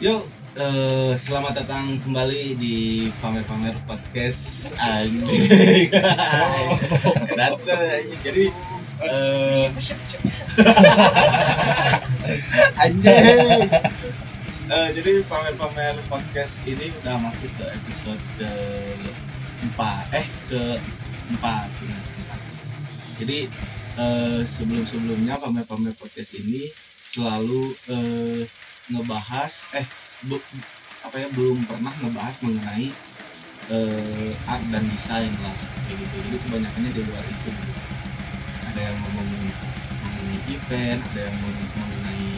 Yuk, eh, selamat datang kembali di pamer-pamer podcast anjing. Datang. Jadi anjing. Eh, jadi pamer-pamer podcast ini udah masuk ke episode ke empat eh ke empat. Jadi eh, sebelum-sebelumnya pamer-pamer podcast ini selalu eh, ngebahas eh bu- apa ya belum pernah ngebahas mengenai eh, art dan desain lah kayak gitu jadi kebanyakannya di luar itu gitu. ada yang ngomongin mengenai event ada yang ngomongin mengenai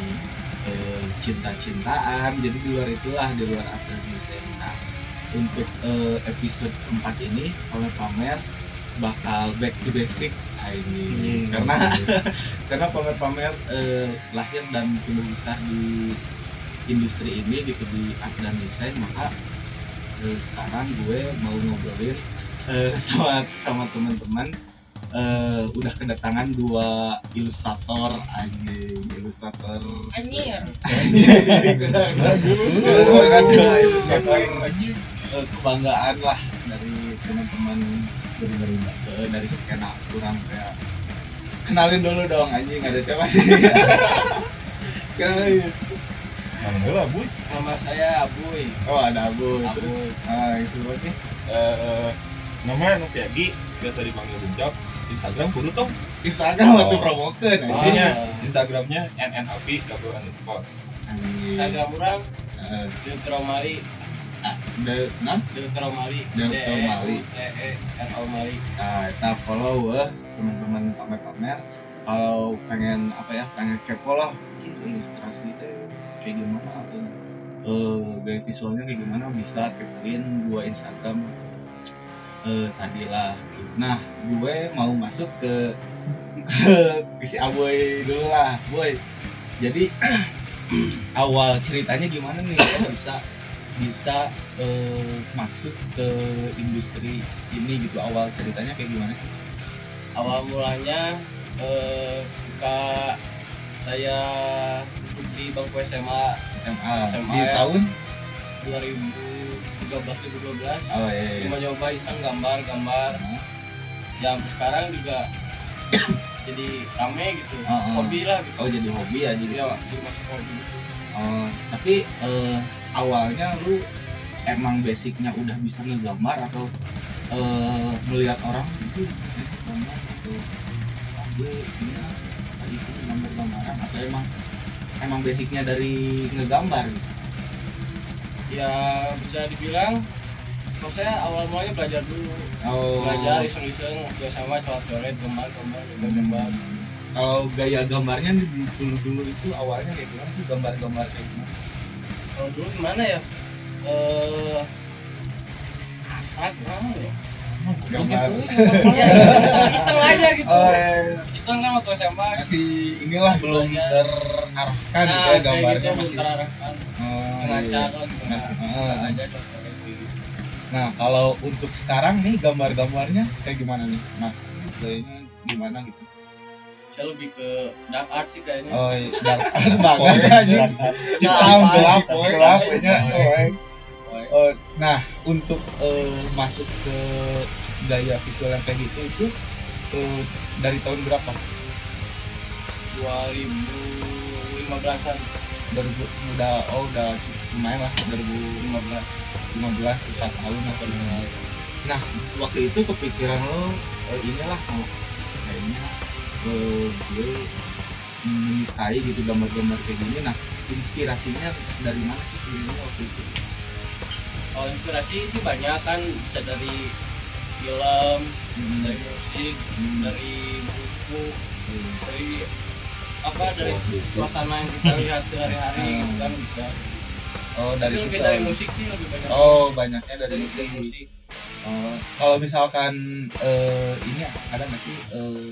eh, cinta-cintaan jadi di luar itulah di luar art dan desain nah untuk eh, episode 4 ini pamer-pamer bakal back to basic nah, ini Hmm. karena karena pamer-pamer eh, lahir dan tumbuh besar di industri ini gitu di art dan desain maka eh, sekarang gue mau ngobrolin eh, sama sama teman-teman eh, udah kedatangan dua ilustrator anjing ilustrator. Anjir. kedatangan dua ilustrator. Eh, kebanggaan lah dari teman-teman eh, dari skena kurang kayak kenalin dulu dong anjing ada siapa? Nih lah, Bu? Nama saya Abuy. oh ada abu terus Abuy. ah yang seru nih Eh, namanya Anu Piagi, biasa dipanggil Bencok. Instagram kudu tong. Instagram Oh. waktu promokeun Ah. anjing Instagramnya nnlp double underscore. Anjing. Instagram orang Eh, Deuteromali. de non Deuteromali. Deuteromali. D E E R O Mali. nah kita follow eh teman-teman pamer-pamer kalau pengen apa ya pengen kepo lah ilustrasi teh kayak gimana atau eh gaya visualnya kayak gimana bisa kepoin dua Instagram eh tadi lah nah gue mau masuk ke ke si Aboy dulu lah boy. Jadi awal ceritanya gimana nih? Kok bisa bisa eh, masuk ke industri ini gitu. Awal ceritanya kayak gimana sih? Awal mulanya eh ketika saya duduk di bangku SMA SMA, SMA di ya. tahun? 2013 2012 oh iya iya. Cuma nyoba iseng gambar-gambar yang sampai sekarang juga jadi rame gitu. Ah, ah. hobi lah gitu. Oh jadi hobi ya jadi ya jadi masuk hobi gitu. Oh, tapi eh, awalnya lu emang basicnya udah bisa ngegambar atau eh, melihat orang itu eh, gambar atau gue ini atau emang emang basicnya dari ngegambar. Gitu? ya bisa dibilang kalau saya awal mulanya belajar dulu. Oh, belajar iseng-iseng sama coret-coret gambar gambar gambar gambar. Kalau gaya gambarnya dulu dulu itu awalnya kayak gimana sih gambar-gambar kayak gimana? kalau dulu gimana ya? Eh saat mana ya Gambar. iseng, aja gitu Oh, iya. iseng kan waktu SMA masih inilah belum Belajar. terarahkan gitu ya nah gambarnya gitu masih terarahkan Oh, iya. gitu Masih- nah, aja Nah, kalau untuk sekarang nih gambar-gambarnya kayak gimana nih? Nah, kayaknya gimana gitu? saya lebih ke dark art sih kayaknya Oh, iya, dark art banget Nah, hitam, gelap, gelap. kayaknya. Oh, Oh, nah, untuk eh, masuk ke gaya visual yang kayak gitu itu eh, dari tahun berapa? 2015-an 2000 udah oh udah lumayan lah 2015 15 4 tahun atau lima Nah, waktu itu kepikiran lo eh, inilah mau kayaknya eh, gue menyukai gitu gambar-gambar kayak gini. Nah, inspirasinya dari mana sih waktu itu? Kalau inspirasi sih banyak kan bisa dari film Hmm, dari musik hmm, dari buku hmm. dari apa dari suasana yang kita lihat sehari-hari gitu kan bisa. Oh, dari Tapi lebih dari musik sih lebih banyak. Oh, banyaknya dari dari musik. musik. Oh, kalau misalkan eh, ini ada nggak sih eh,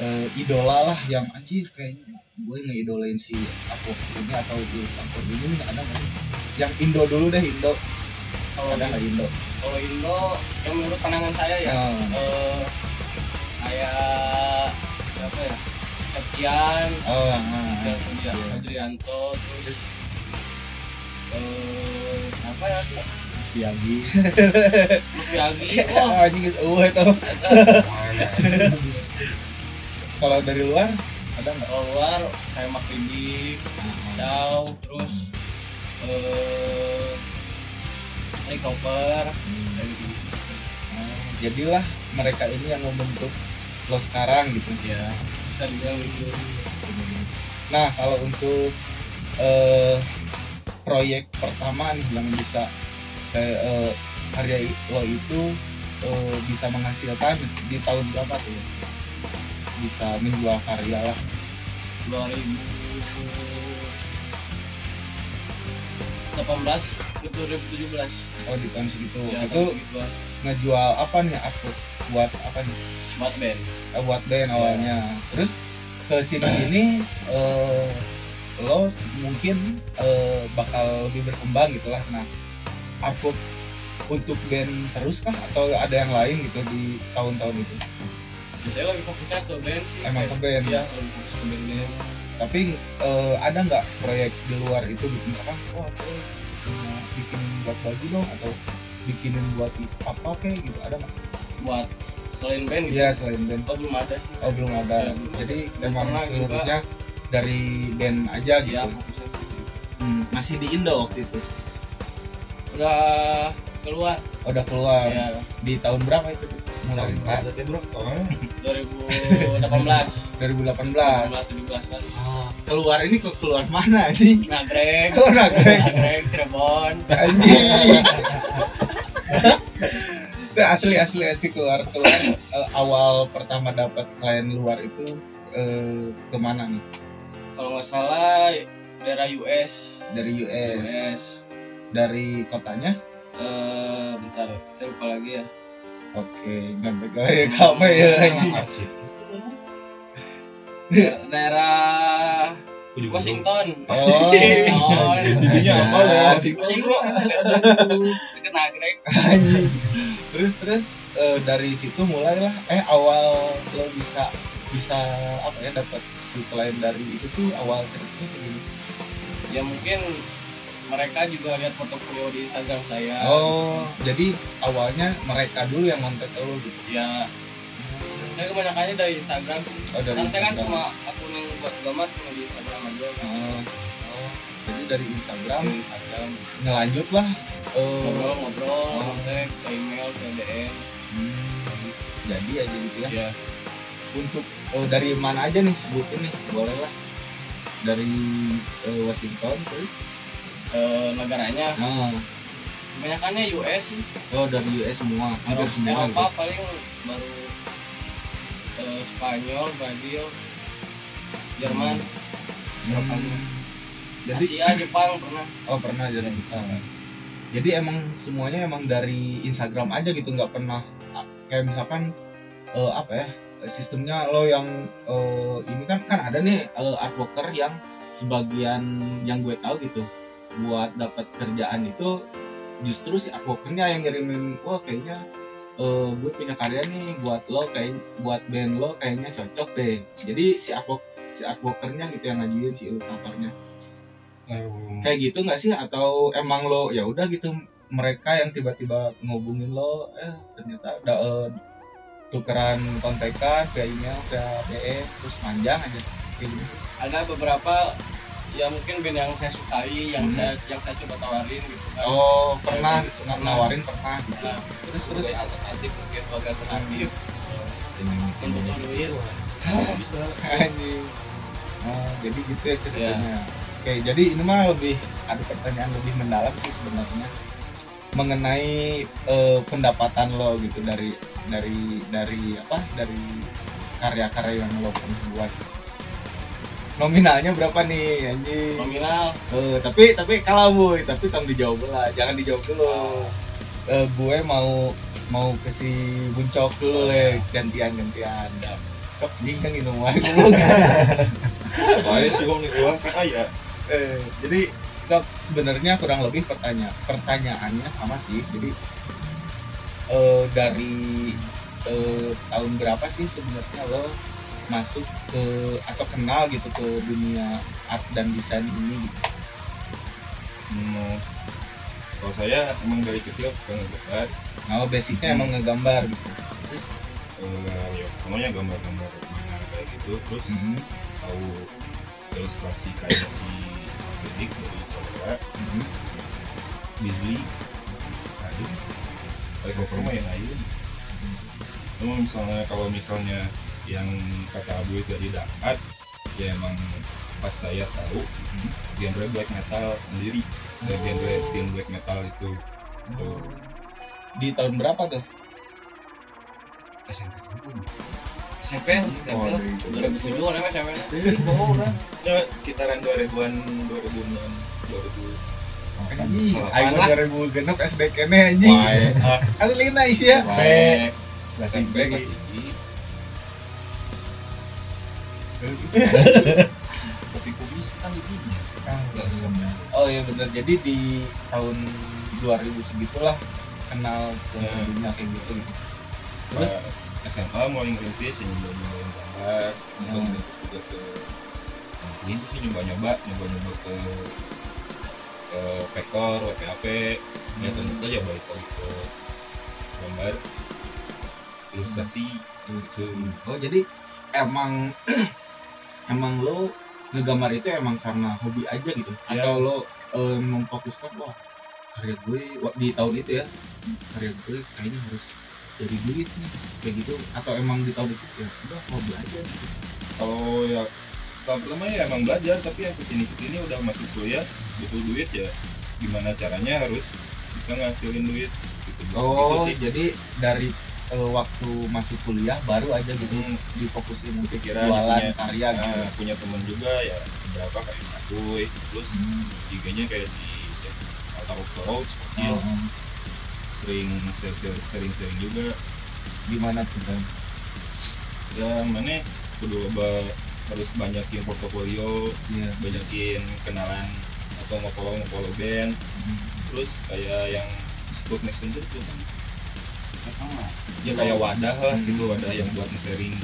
eh, idola lah yang anjir kayaknya gue ngeidolain si aku ini atau itu aku ini ada nggak sih? Yang Indo dulu deh Indo. kalau Ada nggak Indo? kalau Indo yang menurut pandangan saya ya Oh, eh, kayak siapa ya Septian oh, ah, Septian ah, Fadri- iya. Terus eh siapa ya Piagi Luffy Agi wah anjing geus eueuh eta Mana? kalau dari luar ada nggak kalau luar kayak Makrindi Chow terus eh Roper kayak gitu Oh, jadilah mereka ini yang membentuk lo sekarang gitu. Ya bisa dibilang gitu. Nah kalau untuk eh, proyek pertama nih yang bisa kayak eh, karya lo itu eh, bisa menghasilkan di tahun berapa tuh? Ya? bisa menjual karya lah 2018 ke 2017 oh di tahun segitu. Ya itu tahun ngejual apa nih aku buat apa nih? Buat band. Eh, buat band awalnya. Terus ke sini sini eh, lo mungkin eh, bakal lebih berkembang gitulah nah artwork untuk band terus kah? Atau ada yang lain gitu di tahun-tahun itu? Saya lagi fokusnya ke band sih. Emang ke band? Iya lagi fokus ke band band tapi eh, ada nggak proyek di luar itu gitu misalkan wah aku punya bikin buat baju dong atau bikinin buat i- apa kayak gitu ada nggak? Buat selain band gitu? Iya selain band. Oh belum ada sih. Oh belum ada. Ya, belum. jadi memang pernah juga. seluruhnya dari band aja gitu iya gitu. Hmm, masih di Indo waktu itu? Udah keluar. Oh, udah keluar. Ya di tahun berapa itu mulai Ada teh bro, oh. 2018 2018 18 17 an Ah, keluar ini ke keluar mana anjing Nagreg oh nagrek. Nagreg Cirebon. Anjing. Itu asli asli asli keluar keluar. Eh, awal pertama dapat klien luar itu eh, ke mana nih? Kalau nggak salah daerah US dari US US dari kotanya? Eh bentar saya lupa lagi ya oke nggak kayak kamu ya anjing Arsip. daerah Aku juga Washington. Oh Washington Jadinya apa ya? Washington. Deket Nagreg anjing. Terus terus eh, dari situ mulailah eh awal lo bisa bisa apa ya dapat si klien dari itu tuh awal ceritanya kayak gini ya mungkin mereka juga lihat portofolio di Instagram saya. Oh jadi awalnya mereka dulu yang kontak lo gitu? Ya saya kebanyakannya dari Instagram. Oh dari karena saya kan Instagram. cuma akun yang buat gambar cuma di Instagram aja. Kan oh, oh. jadi dari Instagram? Di Instagram. Ngelanjut lah. Ngobrol-ngobrol Oh. kontak ke email ke DM hmm, jadi aja gitu ya. Ya untuk eh, dari mana aja nih? Sebutin nih boleh lah. Dari eh, Washington terus Negaranya. Ah. Kebanyakannya US sih. Oh dari US semua. Hampir Eropa, semua Eropa gitu. paling baru eh, Spanyol Brazil Jerman. Eropa Hmm. jadi Asia Jepang pernah. Oh pernah jadi Jepang. jadi emang semuanya emang dari Instagram aja gitu nggak pernah ah, kayak misalkan eh, apa ya sistemnya lo yang eh, ini kan kan ada nih eh, art worker yang sebagian yang gue tahu gitu buat dapat kerjaan itu justru si art workernya yang ngirimin wah kayaknya eh, gue punya karya nih buat lo kayak buat band lo kayaknya cocok deh. Jadi si art work- si art workernya gitu yang ngajuin si ilustratornya. Hmm. kayak gitu nggak sih? Atau emang lo ya udah gitu mereka yang tiba-tiba ngubungin lo eh ternyata ada eh, tukeran kontekan via email via DM terus panjang aja. Kayak gitu. Ada beberapa ya mungkin band yang saya sukai yang Hmm. saya yang saya coba tawarin gitu kan oh pernah gitu. nggak nawarin pernah gitu nah, terus terus alternatif mungkin sebagai alternatif untuk duit Bisa. Anjing. Oh, jadi gitu ya ceritanya. Oke, jadi ini mah lebih ada pertanyaan lebih mendalam sih sebenarnya mengenai eh, pendapatan lo gitu dari dari dari apa dari karya-karya yang lo pernah buat. Nominalnya berapa nih anjing? nominal. Eh, tapi tapi kalah boy, tapi tolong dijawab lah, jangan dijawab dulu. Eh, gue mau mau ke si buncok dulu le. gantian gantian. Kok anjing yang minum aja Soalnya sih gua nih uang kan aya. eh, jadi sebenarnya kurang lebih pertanyaan pertanyaannya sama sih. Jadi eh, dari eh, tahun berapa sih sebenarnya lo masuk ke atau kenal gitu ke dunia art dan desain ini gitu. Hmm, kalau saya emang dari kecil suka ngegambar. Oh, basicnya emang ngegambar gitu. eh, ya namanya gambar-gambar manga kayak gitu terus Mhm. tahu ilustrasi kayak si Bedik dari Saudara. Bizli Aduh Paling cover mah yang lain Cuma misalnya kalau misalnya yang kata Abu itu tadi dapat ya emang pas saya tahu genre black metal sendiri. Dan genre scene black metal itu. Tuh. Di tahun berapa tuh? SMP SMP SMP Oh, lah dari 2007 kan emang SMP ya sekitaran 2000-an 2006 2000 Sampai Kan anjing. delapan Aing lah. 2000 genep SD kene anjing. Asli nice ya. SMP SMP kelas tinggi tapi kumis kan giginya nggak sama Oh iya benar. Jadi di tahun 2000 segitulah kenal ke Ya. dunia kayak gitu gitu. terus SMA mulai ngerintis ya nyoba nyobain gambar Hmm. untuk ngerintis juga ke ini sih nyoba nyoba nyoba nyoba ke ke vektor WPAP ya Hmm. ya balik lagi ke gambar ilustrasi ilustrasi Oh jadi emang emang lo ngegambar itu emang karena hobi aja gitu? Ya. atau lo eh, memfokuskan wah karya gue di tahun itu ya. Karya gue kayaknya harus jadi duit nih kayak gitu. Atau emang di tahun itu ya udah hobi aja gitu. kalau ya tahun pertama ya emang belajar tapi yang ke sini ke sini udah masuk kuliah butuh duit ya. Gimana caranya harus bisa ngasilin duit gitu. Oh Gitu sih. jadi dari eh, waktu masuk kuliah baru aja gitu Hmm. difokusin untuk Kira jualan punya- karya gitu. Nah, punya temen juga ya beberapa kayak Sakuy terus Hmm. IG-nya kayak si Altar of Road Oh, sering sering sering sering juga gimana tuh kan? ya mana kudu harus banyakin portofolio Iya. banyakin kenalan atau nge-follow nge-follow band Hmm. terus kayak yang disebut messenger sih ya kayak wadah lah Hmm. gitu wadah yang buat nge-sharing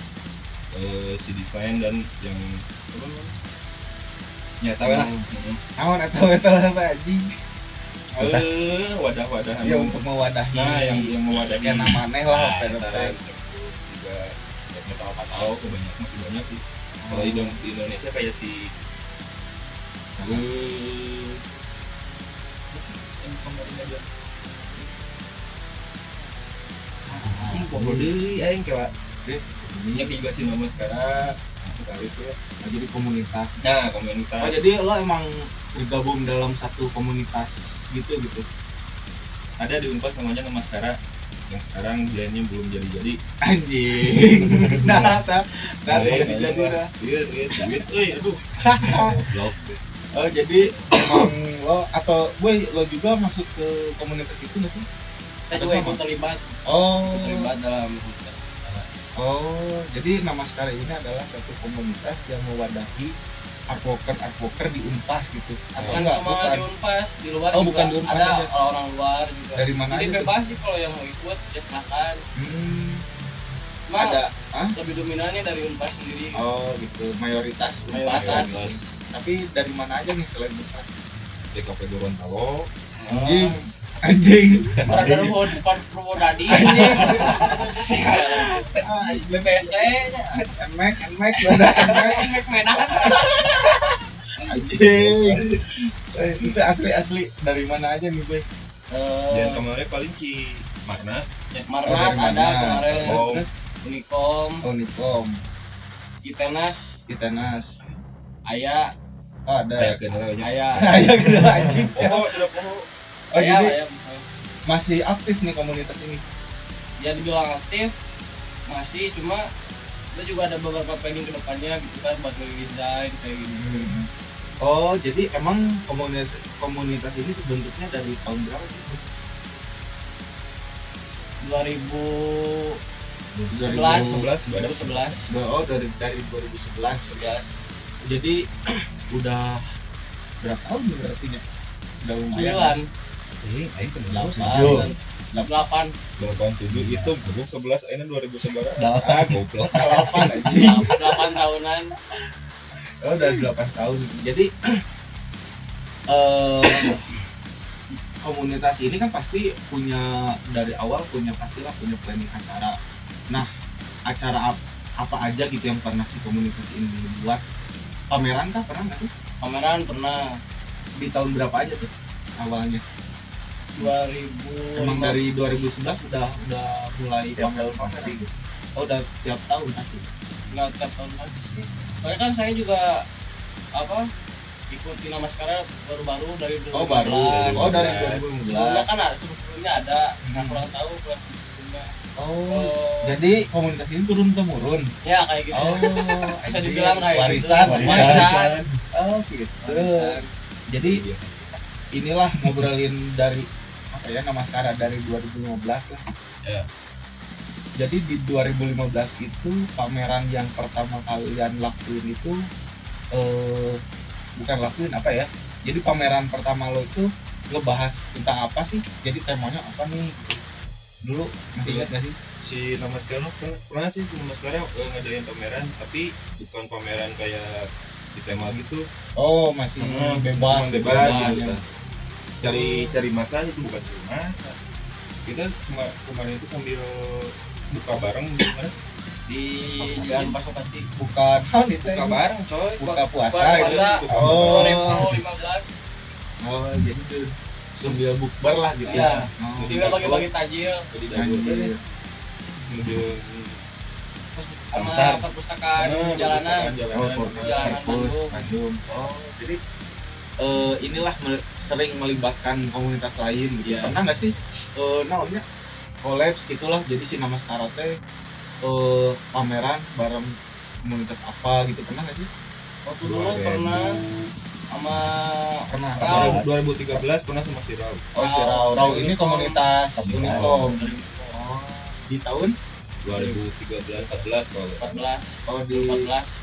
eh, si desain dan yang apa namanya nyata lah Hmm. Awan atau atau apa anjing? eh wadah-wadah Ya anu. untuk mewadahi Nah, yang- yang mewadahi. skena maneh lah Nah, disebut juga ya, metal apa tahu kebanyakan masih banyak sih kalau di, di Indonesia kayak si eh, yang kemarin aja Aing pokok deui aing kayak nya juga si nama sekarang itu kali itu ya. Oh, jadi komunitas. Nah, komunitas. Oh jadi lo emang bergabung dalam satu komunitas gitu gitu. ada di Unpad namanya nama sekarang yang sekarang dianya belum jadi-jadi. Anjing. Nah, nah, nah, jadi jadi nah. Duit. Euy, aduh. Goblok. Oh jadi emang lo atau gue lo juga masuk ke komunitas itu nggak sih? Saya juga ikut terlibat Oh. terlibat dalam Oh, jadi nama sekarang ini adalah satu komunitas yang mewadahi advoker advoker di Unpas gitu. Atau bukan enggak? cuma Bukan. di Unpas di luar Oh, juga bukan di Unpas ada aja. orang luar juga Dari mana jadi aja bebas sih kalau yang mau ikut ya silakan Hmm, cuma ada ah? lebih dominannya dari Unpas sendiri Oh, gitu. Mayoritas Unpas. Mayoritas. Tapi dari mana aja nih selain Unpas? DKP Gorontalo. Anjing. Anjing. Brother Hood bukan Purwodadi Anjing. BBC nya Emek, emek, badak emek. Efek Medan Anjing. Eh, Itu asli-asli dari mana aja nih, Boy? Dan kemarin paling si Marna. Ya. Marnat Oh, ada mana? kemarin Oh. Terus Unikom Unikom, Itenas Titanas. Aya Oh, ada. Kayak kenal aja. Aya Ayo kedua anjing. Oh, tidak poho. Oh, Aya jadi bisa masih aktif nih komunitas ini. ya dibilang aktif masih cuma kita juga ada beberapa planning ke depannya gitu kan buat desain kayak gitu Oh, jadi emang komunitas komunitas ini bentuknya dari tahun berapa sih? 2011 2011 badak 2011 Oh, dari dari 2011. 11 Jadi udah berapa tahun berarti nya? Udah lumayan. 9 Eh, aing kenal sih. 8 8 87 itu goblok 11 aina 2011. Delapan. Ah, goblok. Delapan anjing. 8 tahunan Oh, udah 8 tahun. Jadi eh komunitas ini kan pasti punya dari awal punya pastilah punya planning acara. Nah, acara ap- apa aja gitu yang pernah si komunitas ini buat? Pameran kah pernah nggak sih? pameran pernah Di tahun berapa aja tuh awalnya? 2000 Emang dari 2011 udah udah mulai Tiap tahun pasti gitu. Oh, udah tiap tahun pasti. nggak tiap tahun lagi sih soalnya kan saya juga apa ikuti nama sekarang baru-baru dari 2015 Oh, baru. Oh, dari sebelumnya 2015. kan ada sebelumnya ada nggak Hmm. kurang tahu kurang sebelumnya Oh, Oh, jadi komunitas ini turun temurun. ya kayak gitu Oh, bisa dibilang kayak warisan, gitu. warisan. Oh, gitu. Warisan. Jadi inilah ngobrolin dari apa ya nama sekarang dari 2015 lah. Ya. Jadi di 2015 itu pameran yang pertama kalian lakuin itu eh bukan lakuin apa ya? Jadi pameran pertama lo itu ngebahas tentang apa sih? Jadi temanya apa nih? Dulu masih ingat gak sih? si nama sekarang pernah, pernah sih si nama sekarang eh, ngadain pameran tapi bukan pameran kayak di tema gitu Oh, masih Hmm, bebas, cuman bebas, bebas. Gitu. cari cari masa itu bukan cari masa kita cuma kemarin itu sambil buka bareng gimana di jalan Pasopati Bukan oh, itu buka bareng coy buka puasa, Buka itu. puasa. Oh. 2015 Oh, jadi tuh sambil bukber lah gitu Iya. Oh, juga bagi-bagi tajil jadi anjir. kemudian sama Besar. perpustakaan jalanan perpustakaan Oh, jalanan Jalanan perpus, Bandung. Bandung. Oh, jadi eh, inilah me- sering melibatkan komunitas lain gitu. Iya. Pernah nggak sih eh namanya kolaps gitulah. Jadi si nama karate eh pameran bareng komunitas apa gitu pernah nggak sih? waktu dulu pernah sama Pernah. Rau. Pernah. 2013 pernah sama si Rau Oh, si Rau. Rau ini komunitas Komunitas. Unicom. Oh, di tahun 2013 14 kalau 14 oh di 14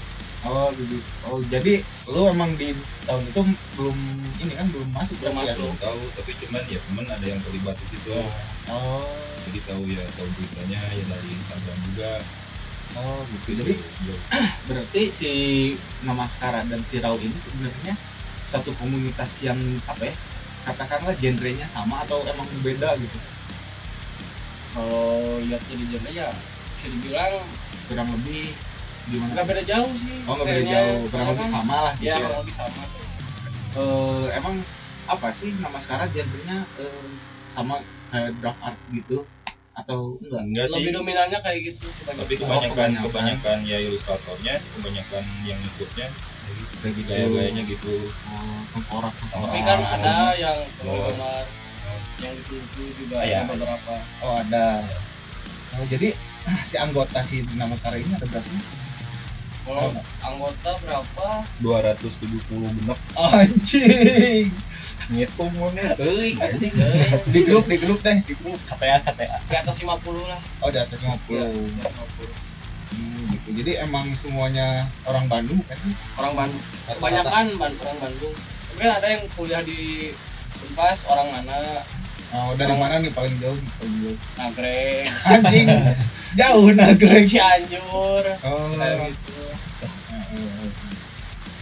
oh di oh jadi lu emang di tahun itu belum ini kan belum masuk Belum ya? masuk. belum tahu tapi cuman ya temen ada yang terlibat di situ Oh, jadi tahu ya tahu beritanya ya dari Instagram juga oh gitu. Jadi ya, berarti si Namaskara dan si Rau ini sebenarnya satu komunitas yang apa ya katakanlah genrenya sama atau emang beda gitu kalau lihat jadi genre ya bisa dibilang kurang lebih gimana? Nggak beda jauh sih. Oh nggak beda jauh. Kurang lebih sama lah gitu ya ya, kurang lebih sama. Eh, emang apa sih Namaskara genrenya eh, sama kayak draft art gitu? Atau enggak? Enggak sih. Lebih dominannya kayak gitu. Kebanyakan. tapi Oh, kebanyakan. kebanyakan. kebanyakan ya ilustratornya kebanyakan yang ikutnya kayak gitu. Gaya-gayanya gitu. Oh, tengkorak tengkorak. Tapi kan Oh. ada yang Oh. penggemar yang itu juga Iya. ada beberapa. Oh ada. Oh, jadi si anggota si Namaskara ini ada berapa kalau anggota berapa? 270 benek anjing. Ngitung mana? Teuing anjing di grup di grup deh di grup. KTA KTA di atas 50 lah. Oh di atas 50 Iya, hmm, gitu. Jadi emang semuanya orang Bandung kan? Orang Bandung. Kebanyakan Ban- orang Bandung. Tapi ada yang kuliah di Unpas orang mana? Oh, dari mana nih? Paling jauh paling jauh. Nagreg anjing. Jauh nagrek. Cianjur. Oh. Kayak gitu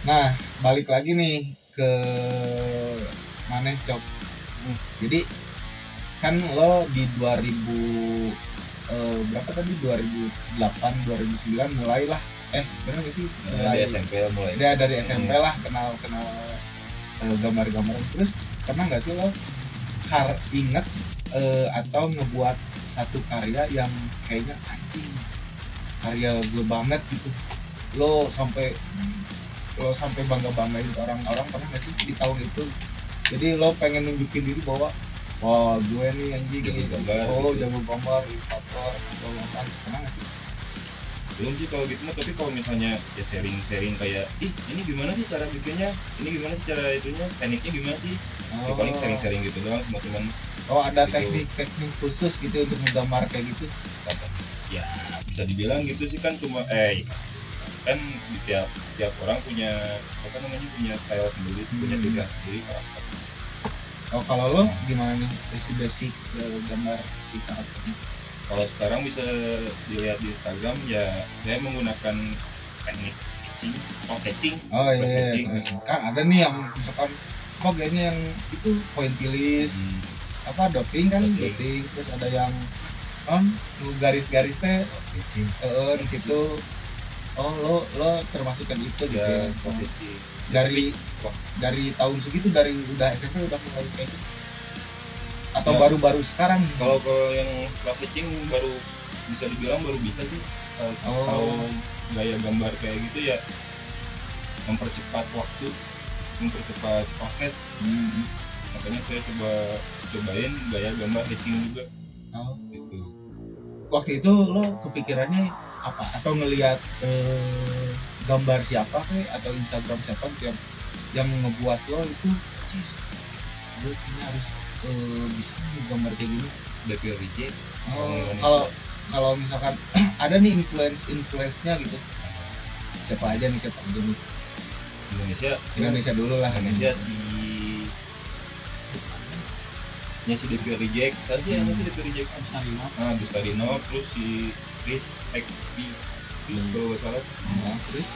nah balik lagi nih ke mana cok? Jadi kan lo di 2000 eh, berapa tadi? 2008 2009 mulailah. Eh benar gak sih? Nah, di SMP mulai. Dia dari SMP lah kenal kenal eh, gambar-gambaran. Terus pernah nggak sih lo kar inget eh, atau ngebuat satu karya yang kayaknya anjing karya gue banget gitu lo sampai lo sampai bangga banggain orang-orang pernah nggak sih di tahun itu? Jadi lo pengen nunjukin diri bahwa wah gue nih anjing Jago ini gambar, oh gitu. jago gambar ilustrator atau apa pernah nggak sih? Belum sih kalau gitu mah tapi kalau misalnya ya sharing-sharing kayak ih ini gimana sih cara bikinnya? Ini gimana sih cara itunya? Tekniknya gimana sih? Ya paling sharing-sharing gitu doang sama teman oh ada Gitu. teknik-teknik khusus gitu untuk menggambar kayak gitu? Ya bisa dibilang gitu sih kan cuma eh kan di tiap tiap orang punya apa namanya punya style sendiri punya Hmm. ciri khas sendiri karakter Oh kalau lo gimana nih basic basic gambar si karakternya? kalau sekarang bisa dilihat di Instagram ya saya menggunakan teknik etching oh etching Oh iya, iya, etching. kan ada nih yang misalkan apa kayaknya yang itu pointillis Hmm. apa dotting kan Dotting. dotting terus ada yang on garis-garis teh Pitching. eh gitu oh lo lo termasuk yang itu gitu ya posisi dari dari tahun segitu dari udah SMP udah mulai kayak gitu atau Ya. baru-baru sekarang nih? kalau kalau yang kelas pitching baru bisa dibilang baru bisa sih Oh. tahu gaya gambar kayak gitu ya mempercepat waktu mempercepat proses Hmm. makanya saya coba cobain gaya gambar pitching juga Oh. gitu waktu itu lo kepikirannya apa? Atau ngelihat eh, gambar siapa kayak atau Instagram siapa yang yang ngebuat lo itu "Cih, gue kayaknya harus eh, bisa nih gambar kayak gini. Devi Rije Oh, kalau kalau misalkan ada nih influence influence nya gitu. Siapa aja nih siapa aja nih? Indonesia. Indonesia dulu lah. Indonesia si nya si Devi Rejek saya sih yang Hmm. si Devi Rejek Sarino ah Gustarino terus si Chris XP itu Hmm. kalau nggak salah. Nah, terus?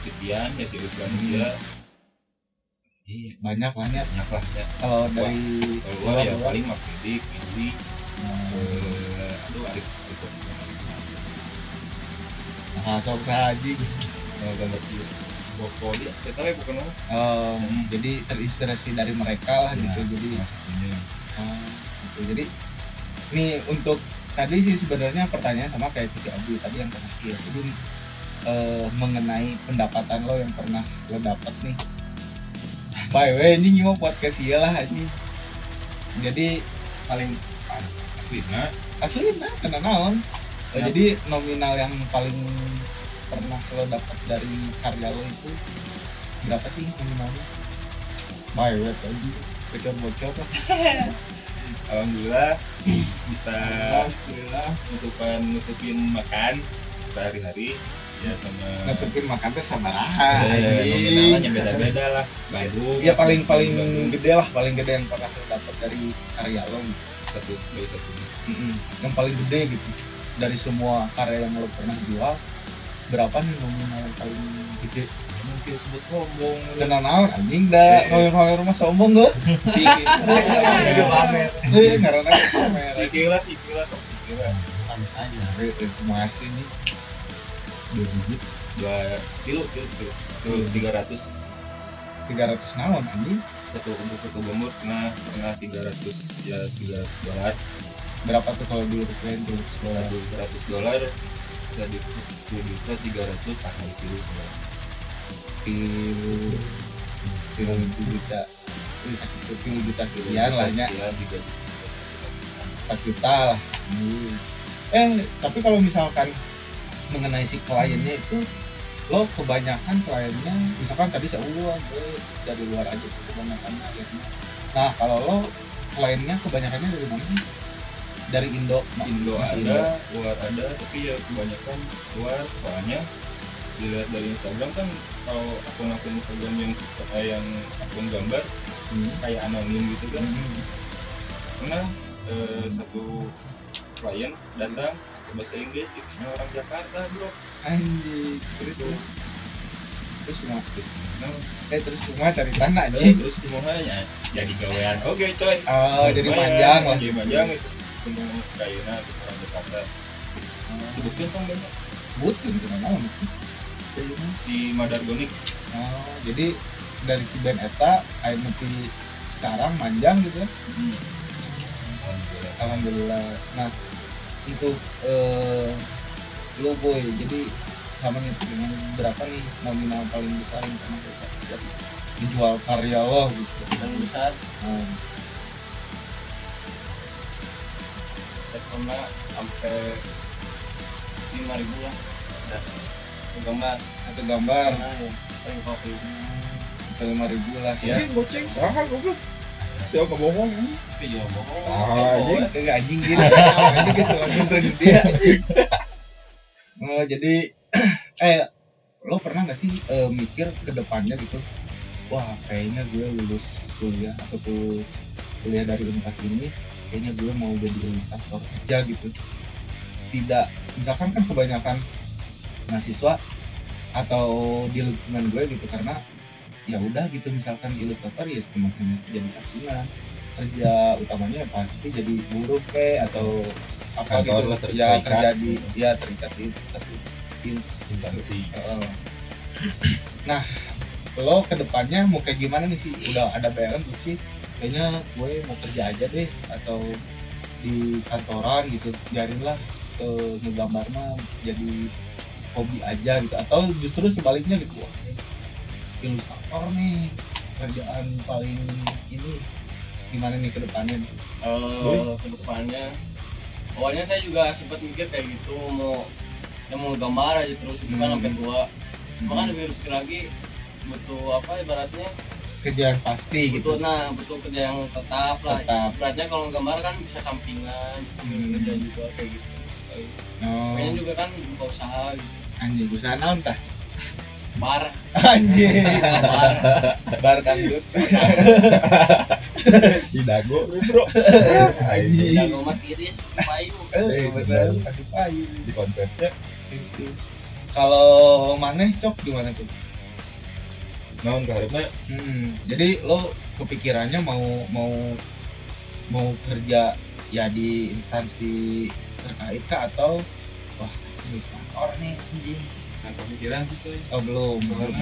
Titian ya si Ruslanesia iya banyak lah ya banyak lah. Ya kalau dari kalau luar ya paling Mark Didik, Indri, Nah, eh, aduh Arif itu nah, sok saji eh, gambar si Boko dia saya tahu ya bukan apa Oh, Hmm. jadi terinspirasi dari mereka lah Nah, gitu jadi salah satunya. Oh, gitu. jadi nih untuk tadi sih sebenarnya pertanyaan sama kayak si Abi tadi yang terakhir. Jadi eh, mengenai pendapatan lo yang pernah lo dapat nih. By the way ini mau podcast iya lah ini. Jadi paling asli nah asli nah kena naon? Ya. jadi nominal yang paling pernah lo dapat dari karya lo itu berapa sih nominalnya? By the way tadi bocor-bocor lah alhamdulillah bisa Alhamdulillah. nutupin nutupin makan sehari-hari ya sama nutupin makan teh sama eh, nominalnya beda-beda lah Bandung ya paling paling gede lah paling gede yang pernah dapat dari karya lo satu dari satu Mm-mm. yang paling gede gitu dari semua karya yang lo pernah jual berapa nih nominal yang paling gede mungkin sebut sombong dan naon anjing dah. Eh. kalau rumah sombong gak si Iya, pamer. eh karena pamer. Si kira si kira sok si kira pamit aja masih nih. Dua digit dua kilo kilo tiga ratus. Tiga ratus naon anjing? Satu untuk satu gambar kena kena tiga ratus ya tiga dolar. Berapa tuh kalau di rupiah tuh satu ratus dolar bisa di dua tiga ratus ah kilo kilo juta satu kilo juta sekian lah ya empat juta lah eh tapi kalau misalkan mengenai si kliennya itu lo kebanyakan kliennya misalkan tadi saya uang dari luar aja kebanyakan kliennya nah kalau lo kliennya kebanyakannya dari mana? Dari Indo Indo ada, luar ada, tapi ya kebanyakan luar soalnya dilihat dari Instagram kan kalau akun-akun Instagram yang kayak yang akun gambar Hmm. kayak anonim gitu kan. Hmm. pernah eh, satu klien datang ke bahasa Inggris dikiranya orang Jakarta bro anjing terus terus terus cuma terus nah, eh terus cuma cari tanah eh, anjing? terus semuanya jadi gawean oke coy. Oh jadi panjang lah. jadi panjang itu. Semua kayaknya orang Jakarta. Sebutkan kan banyak sebutkan cuma naon si Madargonik oh jadi dari si band Eta ayo nepi sekarang manjang gitu ya? Alhamdulillah. Alhamdulillah. Nah, untuk eh lo boy, jadi sama nih dengan berapa nih nominal paling besar yang pernah dapat? Dijual karya lo gitu. dan besar? Saya pernah sampai lima ribu lah ada gambar satu gambar karena ya paling kopi ke lima ribu lah ya. Ini goceng sahal goblok. Siapa bohong ini? tapi juga bohong Ah, anjing kayak anjing gitu. Anjing ke selanjutnya dia. Oh, jadi eh lo pernah nggak sih eh, mikir ke depannya gitu? Wah, kayaknya gue lulus kuliah atau lulus kuliah dari Unpad ini, kayaknya gue mau jadi ilustrator aja gitu. Tidak, misalkan kan kebanyakan mahasiswa atau di lingkungan gue gitu karena ya udah gitu misalkan ilustrator ya kemungkinan jadi sampingan kerja utamanya pasti jadi buruh ke atau apa Kantor gitu. ya terikat. kerja di ya terikat di satu ins instansi. Nah lo ke depannya mau kayak gimana nih sih? Udah ada bayangan belum sih. Kayaknya gue mau kerja aja deh atau di kantoran gitu. Biarin lah eh, ngegambar mah jadi hobi aja gitu. Atau justru sebaliknya gitu wah ilustrator nih kerjaan paling ini gimana nih ke depannya nih? Eh, ke depannya awalnya saya juga sempat mikir kayak gitu mau yang mau gambar aja terus itu kan Hmm. sampai tua. Kan lebih pikir lagi butuh apa ibaratnya? Kerjaan pasti gitu. Butuh nah butuh kerja yang tetap lah. Tetap. ibaratnya kalau gambar kan bisa sampingan Hmm. kerja juga kayak gitu. Oh, pengen juga kan buka usaha gitu anjing usaha naon tah? Bar. Anjing. Bar. Bar dangdut. Di dago bro. Anjing. udah rumah tiris payu. Eh kasih payu. Di konsepnya Gitu. kalau maneh cok gimana tuh? Naon keharapnya Hmm, jadi lo kepikirannya mau mau mau kerja ya di instansi terkait kah atau wah ini anjing. Kan pemikiran sih tuh oh belum belum.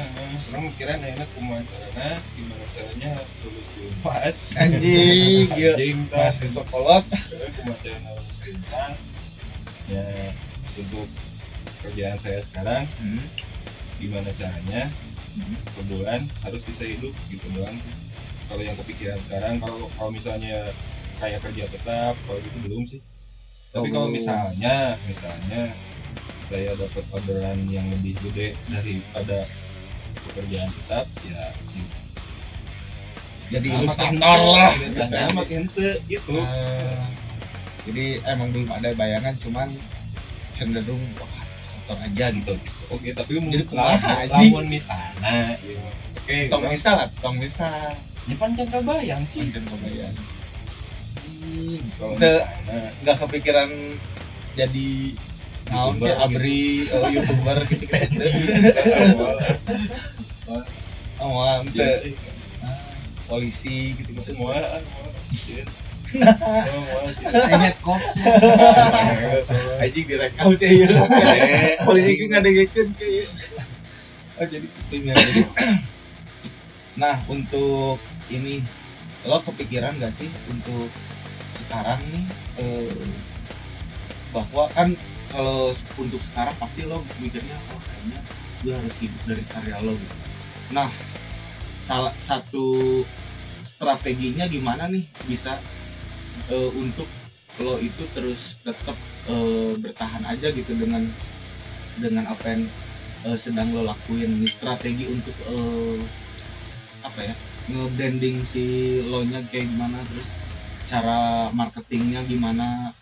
Orang mikiran enak kumaha carana gimana caranya lulus di unpas anjing anjing mahasiswa kolot. Kumaha carana lulus di ya untuk kerjaan saya sekarang hmm. gimana caranya? Hmm. per bulan harus bisa hidup gitu doang. Kalau yang kepikiran sekarang kalau kalau misalnya kayak kerja tetap kalau gitu belum sih. Tapi Oh, kalau misalnya misalnya saya dapat orderan yang lebih gede daripada pekerjaan tetap ya jadi amat ilustrator ente, lah. gitu. amat ente gitu. Nah, jadi emang belum ada bayangan cuman cenderung wah ilustrator aja gitu. Oke tapi Jadi mungkin kumaha, lamun misalnya gitu. oke tong orang- misal lah tong misal ya pancen kebayang sih kebayang Te- misalnya nggak kepikiran jadi naon YouTuber ya abri oh, youtuber. Gitu kan ya, ente polisi gitu gitu sih head cops. Ya aja direkam sih ya polisi itu nggak dengerin kayak oh jadi itunya jadi. Nah untuk ini lo kepikiran gak sih untuk sekarang nih eh, bahwa kan kalau untuk sekarang pasti lo mikirnya oh kayaknya gue harus hidup dari karya lo gitu. Nah salah satu strateginya gimana nih bisa eh, untuk lo itu terus tetap eh, bertahan aja gitu dengan dengan apa yang eh, sedang lo lakuin? Nih strategi untuk eh, apa ya nge-branding si lo nya kayak gimana? Terus cara marketingnya gimana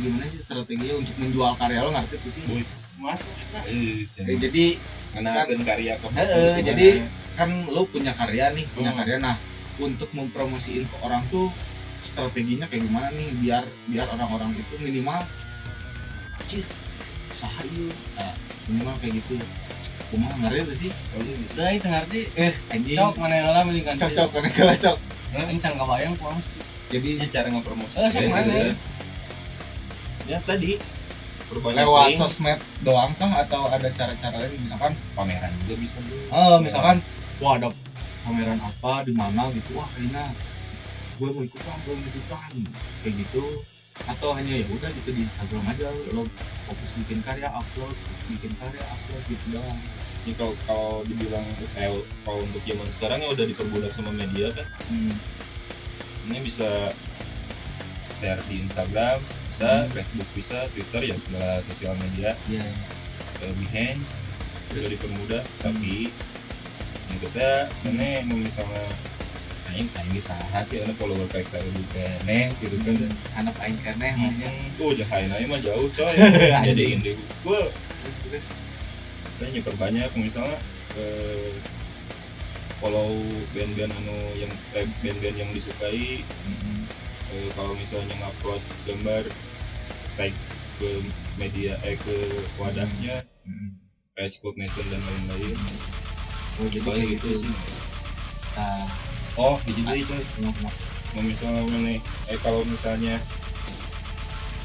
gimana sih strateginya untuk menjual karya lo? Ngerti tuh sih kita Eh, jadi ngenalkeun karya ke Eh, eh, jadi kan lo punya karya nih punya Hmm. karya. Nah untuk mempromosiin ke orang tuh strateginya kayak gimana nih? Biar biar orang-orang itu minimal anjir usaha ieu nah, minimal kayak gitu. Kumaha ngerti tuh sih? Udah itu ngerti. Eh anjing. Cok mana yang lah mending cok cok mana kala cok. Kencang kebayang pulang jadi cara ngepromosi Eh, mana? Ya tadi. Lewat link, sosmed doang kah? Atau ada cara-cara lain? Misalkan pameran juga bisa oh misalkan wah ada pameran apa di mana gitu. Wah kayaknya gue mau ikutan gue mau ikutan. Kayak gitu. Atau hanya ya udah gitu di Instagram aja. Lo fokus bikin karya upload bikin karya upload gitu doang. Ini kalau kalau dibilang eh, kalau untuk zaman sekarang ya udah diperbudak sama media kan. Hmm. ini bisa share di Instagram bisa Hmm. Facebook bisa Twitter ya segala sosial media. Ya ke Behance udah dipermudah tapi yang kita ini mau misalnya aing? Aing saha sih anu follower kayak saya juga neh gitu kan. Anak aing keneh namanya tuh jahain aja mah jauh coy. Jadi inde gue terus? Kita nyeperbanyak misalnya eh, follow band-band anu yang eh, band-band yang disukai eh, kalau misalnya ngupload gambar tag ke media eh ke wadahnya Facebook Nation dan lain-lain. Oh jadi kayak gitu gitu. sih. Nah oh hiji deui coy. Ngomong mau misalnya mana eh kalau misalnya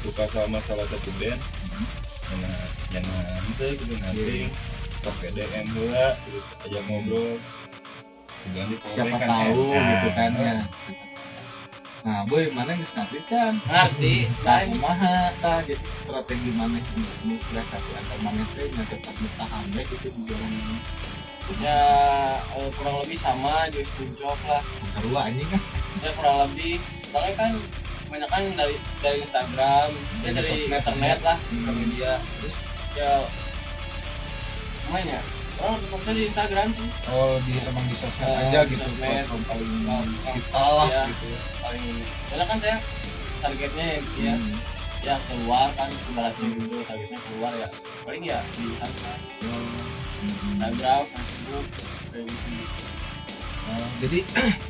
suka sama salah satu band nah jangan itu gitu nanti pakai DM gitu ajak ngobrol. Siapa kan, tahu eh. gitu kan Nah, ya nah boy mana yang ngerti. Kan ngerti lain kumaha tah jadi strategi mana ini sudah satu atau mana teh ngecepat bertahan deh gitu di jalan ini. Ya eh, kurang lebih sama Joyce Puncok lah. Sarua anjing kan? Ya kurang lebih. Soalnya kan banyak kan dari dari Instagram ya Dari sosmed. internet lah Hmm. sosial media. Terus? Ya main ya oh fokusnya di Instagram sih. Oh di emang di sosmed Eh, aja di gitu sosmed. paling vital lah Iya. gitu. Paling soalnya kan saya targetnya ya, ya, Hmm. ya keluar kan ibaratnya gitu targetnya keluar ya. Paling ya di Instagram. Instagram Facebook kayak gitu Oh, jadi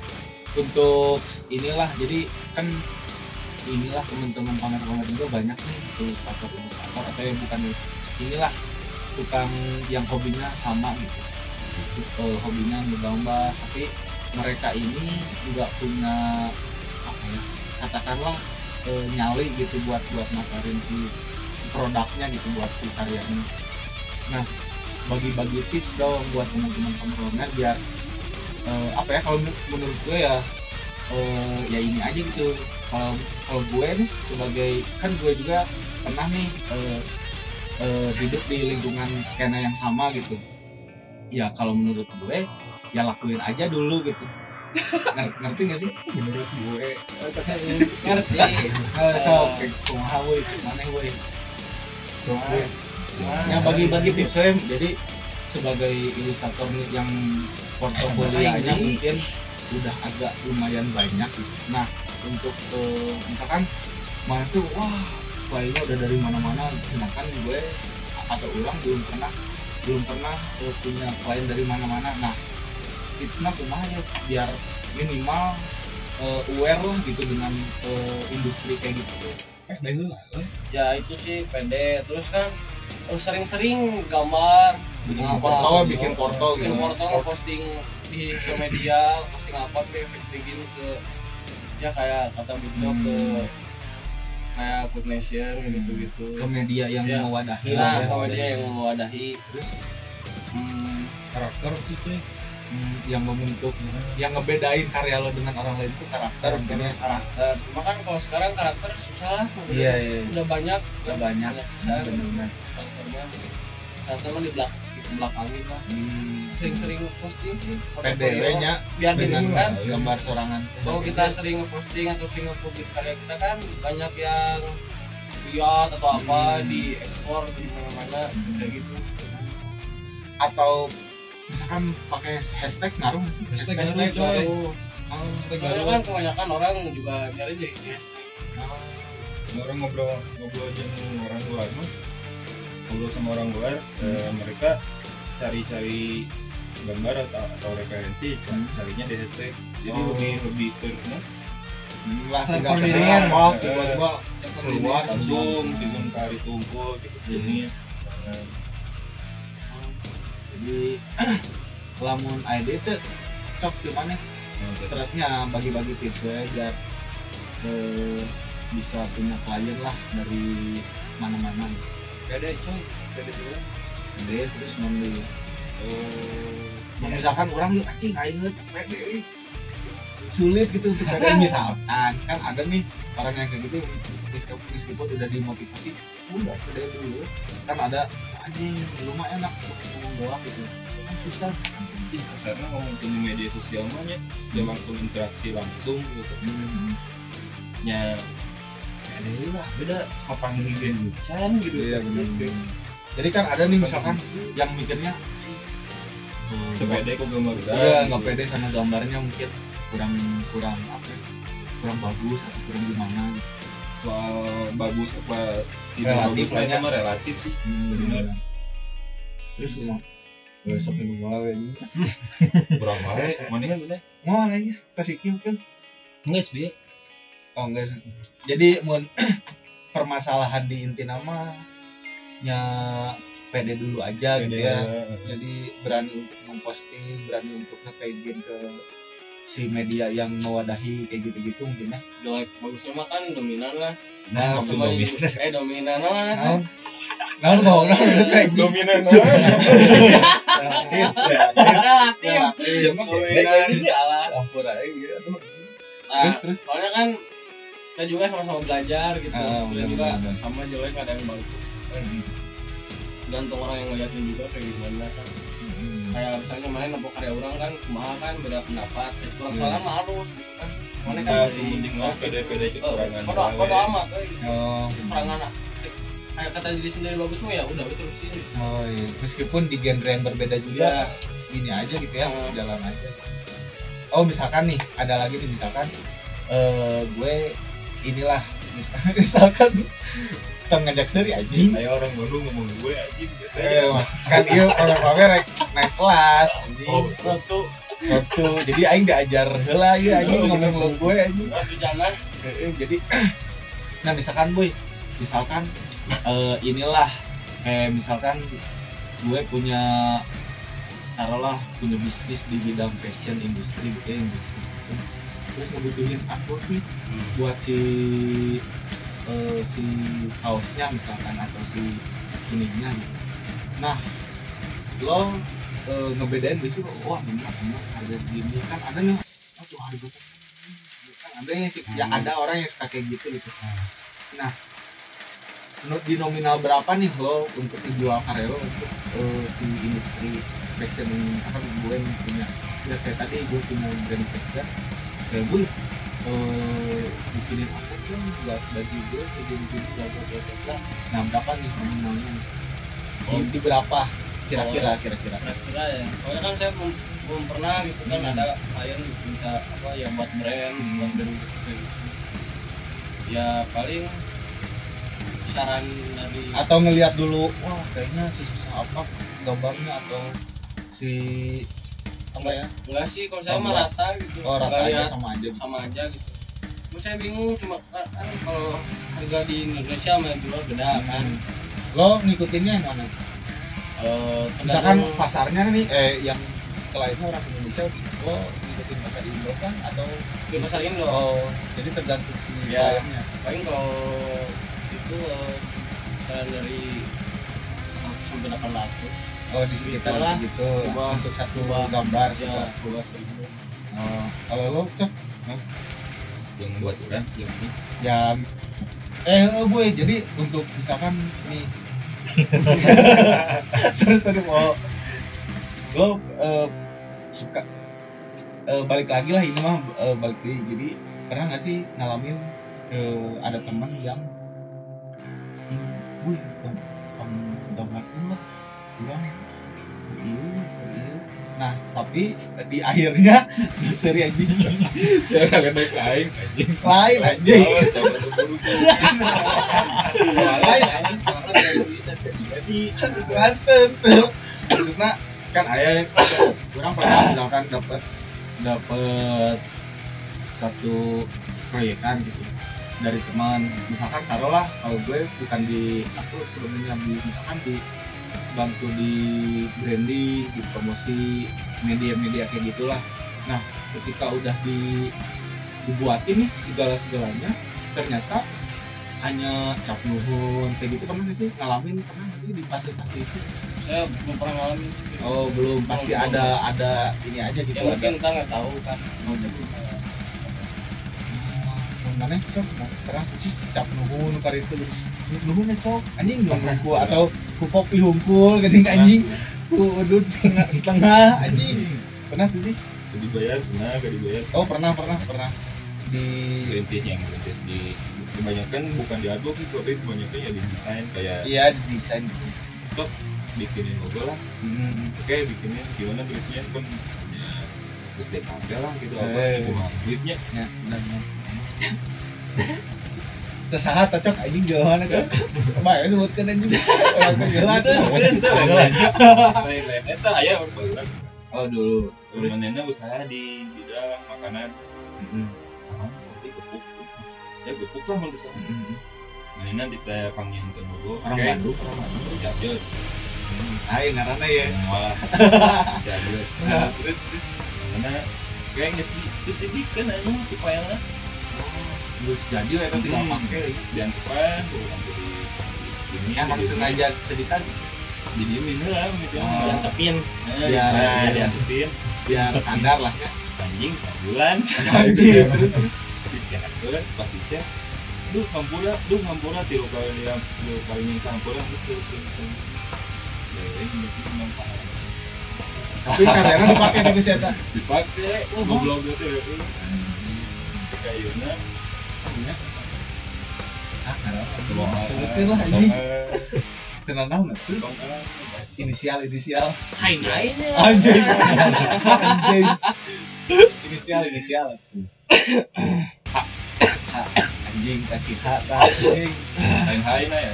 untuk inilah jadi kan inilah teman-teman pamer-pamer juga banyak nih ilustrator ilustrator atau yang bukan inilah tukang yang hobinya sama gitu. Eh, hobinya menggambar tapi mereka ini juga punya apa ya katakanlah eh, nyali gitu buat buat masarin si, produknya gitu buat si karyanya nah bagi-bagi tips dong buat teman-teman pamer biar eh, apa ya kalau men- menurut gue ya eh, ya ini aja gitu. Kalau kalau gue nih sebagai kan gue juga pernah nih eh, eh, hidup di lingkungan skena yang sama gitu. Ya kalau menurut gue ya lakuin aja dulu gitu. Nger- ngerti gak sih? Menurut gue. Ngerti. Eh, so kumaha we mana we Nah, ya bagi-bagi tipsnya jadi sebagai ilustrator nih yang portofolionya mungkin udah agak lumayan banyak gitu. Nah untuk eh, misalkan mana tuh wah kliennya udah dari mana-mana sedangkan gue atau orang belum pernah belum pernah eh, punya klien dari mana-mana. Nah tipsnya kumaha ya biar minimal eh, aware lah gitu dengan eh, industri kayak gitu. eh heula lah ya itu sih pede terus kan harus sering-sering gambar Bikin Apa? porto, bikin porto bikin gitu. posting di sosial media posting apa deh bikin ke ya kayak kata Bukjo ke kayak Good Nation gitu gitu ke media yang Ya. mewadahi. Nah lah ya. kalau dia yang mewadahi. Terus hmm, karakter sih cuy. Hmm, yang membentuk yang ngebedain karya lo dengan orang lain itu karakter mungkin karakter. Cuma kan kalau sekarang karakter susah. Udah, iya iya. Udah banyak Udah kan, banyak. besar benar karakternya. Karakter mah di belak di belakangin lah. Hmm. Sering-sering posting sih. PDW nya biar dengan kan. gambar sorangan. Kalau kita sering ngeposting atau sering nge-publish karya kita kan banyak yang lihat atau apa Hmm. di ekspor di mana-mana kayak gitu. Atau misalkan pakai hashtag ngaruh nggak sih? Hashtag hashtag ngaruh, Oh, soalnya kan kebanyakan orang juga nyari jadi hashtag. Orang ngobrol ngobrol dengan orang luar mah. Ngobrol sama orang luar eh, mereka cari-cari gambar atau, atau referensi Hmm. carinya di hashtag. Jadi Oh. lebih lebih ke nah, lah tinggal Koordinir. kenal apa tiba-tiba keluar langsung dengan kari tungku gitu Hmm. jenis jadi lamun ID itu cok gimana Nah, stratnya bagi-bagi tips ya biar eh, bisa punya klien lah dari mana-mana. Pede coy pede dulu Gede, terus membeli oh Nah, misalkan orang yuk anjing aing pede sulit gitu untuk pede misalkan. Kan ada nih orang yang kayak gitu meskipun, meskipun udah dimotivasi udah pede dulu. Kan ada anjing lumayan enak untuk ngomong doang gitu. Kan susah. Ih, kasarnya ngomong di media sosial mah nya dia langsung interaksi langsung gitu. Hmm. nya ada lah beda. Apa ngegen can gitu. Iya benar. Jadi kan ada nih misalkan yang mikirnya sepeda kok gambar Iya nggak pede sama gambarnya mungkin kurang kurang apa ya, kurang bagus atau kurang gimana gitu. soal bagus apa tidak Relatif bagus itu banyak. mah relatif sih Bener. Terus besok minum lagi. berapa wae mana ya bener Mau aja kasih kieu kan. enggak sih Oh enggak. Jadi mun permasalahan di inti nama nya pede dulu aja gitu ya. Jadi berani untuk memposting, berani untuk nge-tagin ke si media yang mewadahi kayak gitu-gitu mungkin ya jelek bagusnya mah kan dominan lah Nah, maksud dominan. eh dominan mana kan naon kayak gitu Dominan relatif Siapa dominan salah ampun aja gitu Nah, Terus, terus. soalnya kan kita juga sama-sama belajar gitu Ah, benar, juga sama jelek ada yang bagus gantung orang yang ngeliatin juga kayak gimana kan. Kayak misalnya main nempok karya orang kan kumaha kan beda pendapat. Ya kurang Hmm. salah mah harus gitu kan. Mana kan yang penting mah pede-pede Eh, kekurangan bodo bodo amat eh, gitu. oh. Serangan kayak kata diri sendiri bagus mah ya udah terusin oh iya. meskipun di genre yang berbeda juga ya gini aja gitu ya Hmm. jalan aja. Oh misalkan nih ada lagi nih misalkan eh gue inilah misalkan, misalkan kita ngajak seri anjing. Saya orang Bandung ngomong gue anjing eh mas kan iya pamer-pamer naik, naik kelas anjing. Oh, waktu waktu jadi aing diajar heula ya anjing Oh, ngomong lo gue anjing. Jangan Eh, eh, jadi nah misalkan boy misalkan eh, inilah kayak misalkan gue punya taruhlah punya bisnis di bidang fashion industri gitu ya industri fashion. Terus ngebutuhin aku nih buat si eh, si kaosnya misalkan atau si ininya gitu. Nah lo eh, ngebedain besok wah ini mah enak harga gini kan ada nih aduh harga kan ada yang sih- ya ada orang yang suka kayak gitu gitu. Nah di nominal berapa nih lo untuk dijual karya lo untuk eh, si industri fashion misalkan gue yang punya ya kayak tadi gue punya brand fashion kayak gue eh, bikinin apa tuh buat baju gue gini bla nah berapa nih nominalnya di, di berapa? Kira-kira kira-kira. Kira-kira ya. Soalnya kan saya belum, belum pernah gitu kan Hmm. ada klien minta apa ya buat brand Hmm. buat brand gitu. Ya paling saran dari atau ngelihat dulu wah kayaknya si susah apa gambarnya atau si apa ya? Enggak sih kalau saya mah Tambah. rata gitu. Oh rata Nggak aja sama aja. sama aja gitu Terus saya bingung cuma kan kan kalau harga di Indonesia sama yang jual beda kan. Lo ngikutinnya yang mana? Eh, misalkan tergantung- pasarnya nih eh yang setelah itu orang Indonesia lo ngikutin pasar Indo kan atau di pasar Indo. Oh jadi tergantung si Ya. kliennya paling kalau itu saran dari 100 sampai 800 oh di sekitar Itulah. segitu untuk satu gambar ya coba seribu oh kalau lo cok yang buat orang yang ini ya eh oh boy jadi untuk misalkan nih serius tadi mau lo eh, suka eh, balik lagi lah ini mah eh, balik lagi jadi pernah nggak sih ngalamin eh, ada teman yang "Ih, wih dong ngaku lah bilang iya iya nah tapi eh, di akhirnya seri anjing saya kagak naik lain anjing lain anjing lain anjing jadi tuh maksudnya kan ayah kurang pernah misalkan dapat dapat satu proyekan gitu dari teman misalkan taruhlah kalau gue bukan di aku sebelumnya di misalkan di bantu di branding di promosi media-media kayak gitulah. Nah ketika udah di dibuatin nih segala segalanya ternyata hanya cap nuhun kayak gitu pernah nggak sih? Ngalamin pernah sih di fase-fase itu? Saya belum pernah ngalamin. Oh belum. Pasti Belum, ada ada ini aja gitu ya mungkin ntar nggak tahu kan. Mau mana kita sih cap nuhun kali itu. Nuhun ya cok anjing nuhun ku atau ku kopi hungkul gini anjing. Ku udut setengah setengah anjing. Pernah tuh sih? Gak dibayar pernah gak dibayar. Oh pernah pernah pernah. Di Greenpeace yang Greenpeace di kebanyakan bukan di advok itu tapi kebanyakan ya di desain kayak iya di desain. Bikinin logo lah. Hmm. oke bikinin gimana tulisnya? Kan ya terus DKP lah gitu apa mah duitnya. Ya benar benar tersahat cocok. Anjing jalan kan Baik sebutkan anjing. Orang orang oh dulu. Terus? Usaha di bidang makanan. Mm-mm. ah tapi gepuk. Ya gepuk lah orang. Bandung. Orang Bandung. Saya ngarana malah terus terus. Karena si file terus jadi lah itu tinggal Hmm. pakai urang jadi ini emang jadi- sengaja cerita didiemin lah gitu. Oh. Diantepin. Nah, Biar- nah, biar- sadar lah ya anjing sebulan Anjing, terus dicek kan pas dicek. Duh hampura duh hampura tilu kali dia tilu kali minta hampura terus tilu kali ya ini memang parah tapi karyanya dipakai di kesehatan dipakai. Oh goblok gitu ya. Tuh sebutin lah ini inisial inisial Hai anjing inisial inisial anjing kasih H anjing lain hai nah ya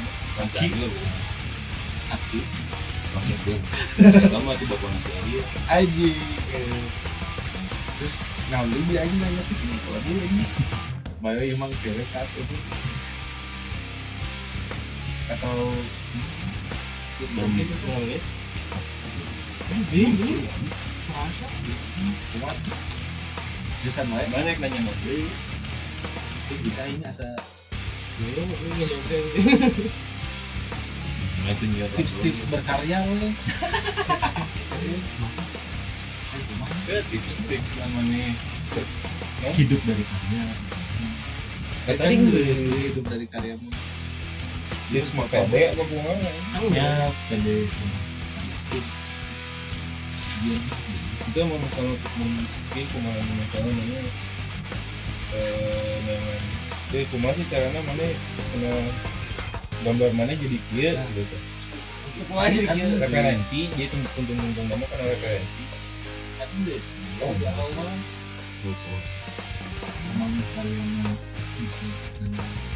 aktif panci dulu kamu tuh bapak nasi dia anjing terus nah lu dia aja nanya tuh kalau dia ini Bayo emang cewek tuh atau ini masa kuat. Banyak nanya itu kita ini asa nah tips-tips berkarya weh Eh, tips-tips namanya hidup dari karya. Tadi hidup dari karyamu dia semua pede apa bunga Ya. pede. Tips itu emang kalau untuk mungkin kumaha misalnya mana eh nyaman deh kumaha sih caranya mana kena gambar mana jadi kia gitu. Masih gitu. referensi dia tuntung tuntung nama kan referensi. Oh jauh mah emang karyanya bisa enggak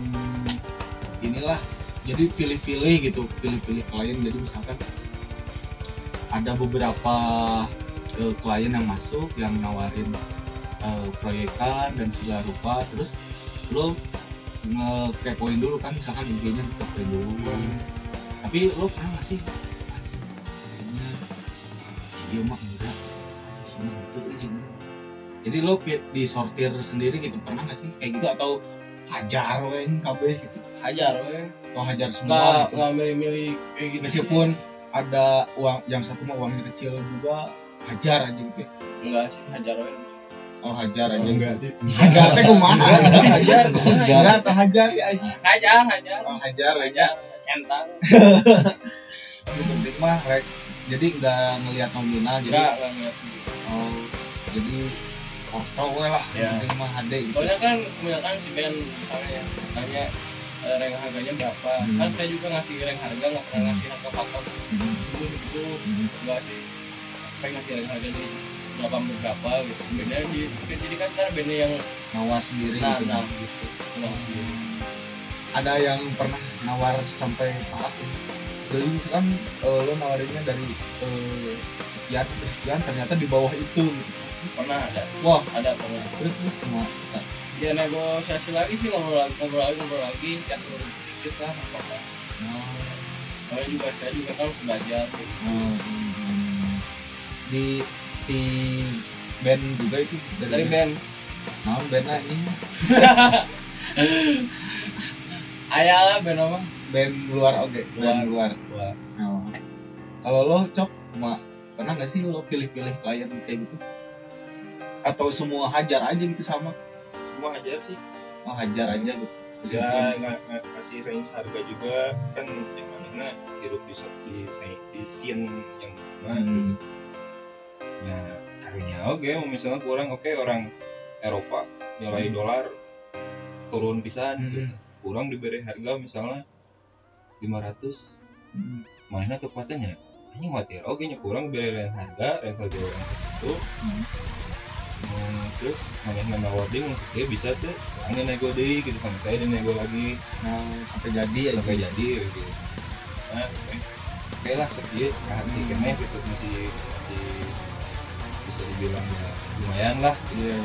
inilah jadi pilih-pilih gitu pilih-pilih klien. Jadi misalkan ada beberapa eh, klien yang masuk yang nawarin eh, proyekan dan segala rupa terus lo ngekepoin dulu kan misalkan intinya dikepoin dulu. Tapi lo pernah gak sih kayaknya si iya enggak si itu izin. Jadi lo disortir sendiri gitu pernah gak sih? Kayak gitu atau hajar weng kabeh gitu Hajar we. atau hajar Nggak semua gitu. nggak milih-milih kayak gitu. meskipun ada uang yang satu mah uangnya kecil juga hajar aja gitu ya. enggak sih hajar we. oh hajar aja enggak hajar teh kumaha hajar hajar atau hajar ya aja Hajar, hajar. oh hajar aja Hajar. Centang. Yang penting mah rek jadi nggak ngelihat nominal jadi Enggak, enggak ngeliat. oh jadi foto we lah Ya. penting mah HD gitu Soalnya kan kebanyakan si band misalnya ya, tanya rank harganya berapa. Hmm. Kan saya juga ngasih rank harga, nggak pernah ngasih harga patok. Hmm. Itu enggak sih. Pengen ngasih rank harga di berapa berapa gitu. Bandnya di jadi kan ntar bandnya yang nawar sendiri nah gitu nah gitu. Nah, sendiri. ada yang pernah nawar sampai parah ya. jadi misalkan eh, lo nawarinnya dari eh, sekian ke sekian ternyata di bawah itu. Pernah ada, wah ada pernah. terus terus Ya negosiasi lagi sih ngobrol lagi, ngobrol lagi, ngobrol lagi, chat dulu sedikit lah apa apa. oh, Soalnya juga saya juga kan harus belajar. Gitu. oh, hmm. di di band juga itu Dari band, nah bandnya ini ayah lah band apa? band luar oke band luar Luar. Oh. Kalau lo cok, ma, pernah nggak sih lo pilih-pilih klien kayak gitu? Atau semua hajar aja gitu sama? Semua hajar sih Oh hajar aja gitu. ya nggak nggak kasih range harga juga kan yang mana hidup di di, di scene yang sama Hmm. Nah, harganya oke, mau misalnya kurang oke orang Eropa nilai dolar turun pisan, Hmm. gitu. kurang diberi harga misalnya 500 Hmm. mana tepatnya ini mati oke nya kurang diberi harga yang saja orang itu Hmm. Hmm, terus mana nama wording ya bisa tuh angin nego deh gitu sampai saya nego lagi. Nah sampai jadi ya sampai jadi gitu. Nah oke. Oke lah sekian hati kene gitu masih masih bisa dibilang ya lumayan lah. Iya.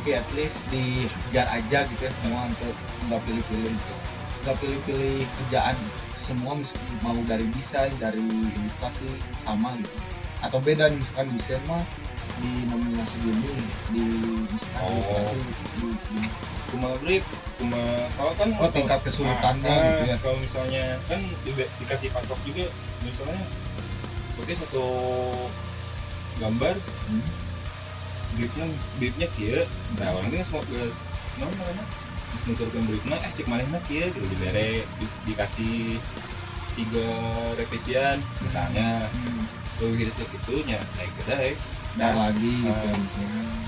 Tapi at least dikejar aja gitu ya semua untuk nggak pilih-pilih gitu. Nggak pilih-pilih kerjaan semua mau dari desain, dari ilustrasi sama gitu. Atau beda nih, misalkan desain mah di nominasi ini di Oh. di, di, cuma brief cuma kalau kan oh tingkat kesulitannya Ah, gitu ya. kalau misalnya kan di- dikasih patok juga misalnya oke satu gambar Hmm. briefnya briefnya kia nah orang ini semua guys non mana terus nuturkan briefnya eh cek mana kia gitu dibere di- dikasih tiga revisian misalnya Hmm. tuh gitu naik kedai Dan Nah, lagi gitu. ah. Hmm.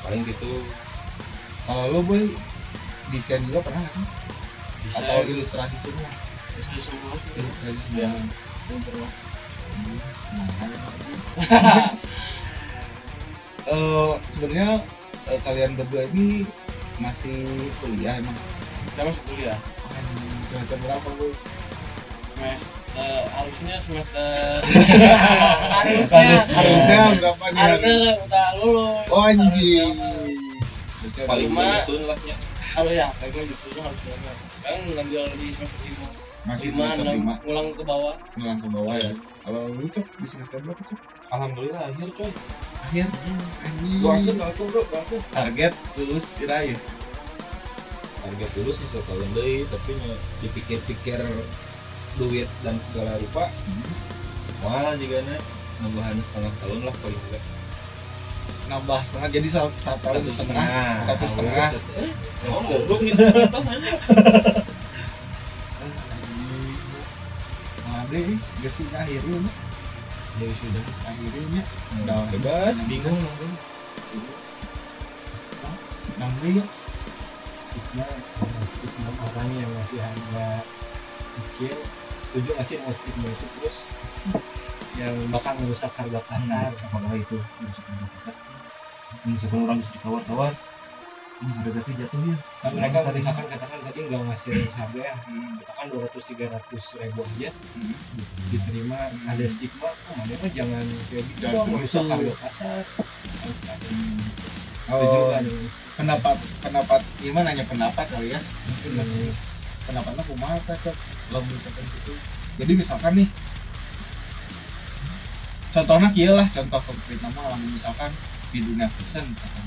paling gitu Kalau lo boy desain juga pernah nggak sih? bisa Atau ilustrasi semua? bisa semua Ilustrasi Ya. semua. Eh sebenarnya eh, kalian berdua ini masih kuliah emang kita masih kuliah semester berapa bu? semester harusnya semester Harus- harusnya harusnya berapa nih? harusnya udah lulus Oh anjing. paling menyusun lah nya harus ya kayaknya justru harusnya kan ngambil di semester lima masih lima semester lima ngulang ke bawah ngulang ke bawah ya. Kalau lu cok di semester berapa cok? alhamdulillah akhir coy Akhir. gua akhir Anjing. aku bro gua akhir Target lulus kira ya. harga dulu sih deh tapi dipikir-pikir duit dan segala rupa wah juga na nambahan setengah tahun lah paling enggak Nambah setengah jadi satu, satu tahun setengah. Satu setengah. oh goblok gitu gitu Nah, deh, gak sih akhirnya, ya sudah akhirnya, udah. bebas. Bingung nanti nanti ya, stigma ada stigma orang yang masih harga kecil setuju nggak sih sama stigma itu? Terus yang bakal merusak harga pasar apakah itu? Misalkan pasar. Misalkan orang bisa tawar-tawar ini harga jatuh ya. Kan mereka misalkan katakan tadi nggak ngasih harga ya. Katakan 200 300 ribu aja. Diterima ada stigma. Oh mana mah jangan kayak gitu. Dong merusak gitu. harga pasar. Harus ada Oh. setuju kan pendapat, pendapat, gimana nanya pendapat kali ya? Hmm. Pendapatnya kumaha ta, cok? Selama misalkan gitu. Jadi misalkan nih, contohnya kia lah, contoh konkret nama lamun misalkan di dunia fashion misalkan,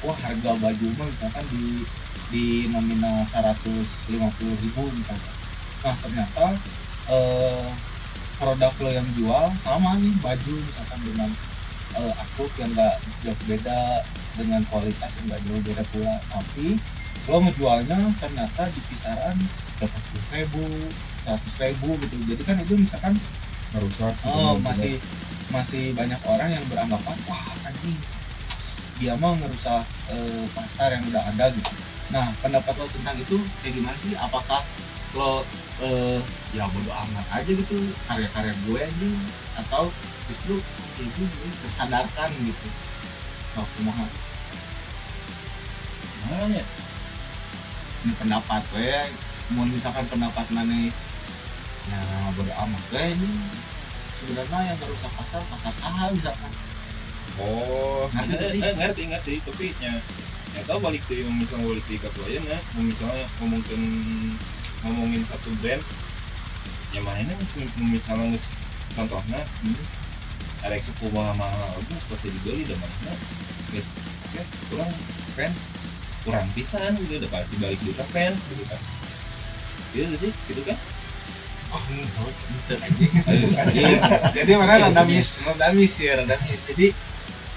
wah harga baju mah misalkan di di nominal 150 ribu misalkan. Nah ternyata eh, produk lo yang jual sama nih baju misalkan dengan eh, aku yang enggak jauh beda dengan kualitas yang enggak jauh beda pula tapi lo ngejualnya ternyata di kisaran 80 ribu 100 ribu gitu. Jadi kan itu misalkan merusak oh masih masih banyak orang yang beranggapan wah anjing dia mau ngerusak eh, pasar yang udah ada gitu. Nah pendapat lo tentang itu kayak gimana sih? Apakah lo eh, ya bodo amat aja gitu karya-karya gue anjing atau justru kayak gini tersadarkan gitu? Oh kumaha makanya ini pendapat gue mau misalkan pendapat mana ya bodo amat gue ini sebenarnya yang merusak pasar pasar saham misalkan. Oh. Ngerti ngerti sih? eh, ngerti ngerti. Tapi nya ya tahu balik ke yang misalnya balik ke klien ya. Mau misalnya ngomongin ngomongin satu brand yang mana misalnya nges- contohnya Hmm. yang sepuluh mahal pasti dibeli dan mana guys ya kurang fans kurang pisan gitu udah pasti balik ke fans gitu kan. Gitu sih? Gitu kan? Oh Ayo, anjing. jadi mana rada mis rada mis ya rada mis jadi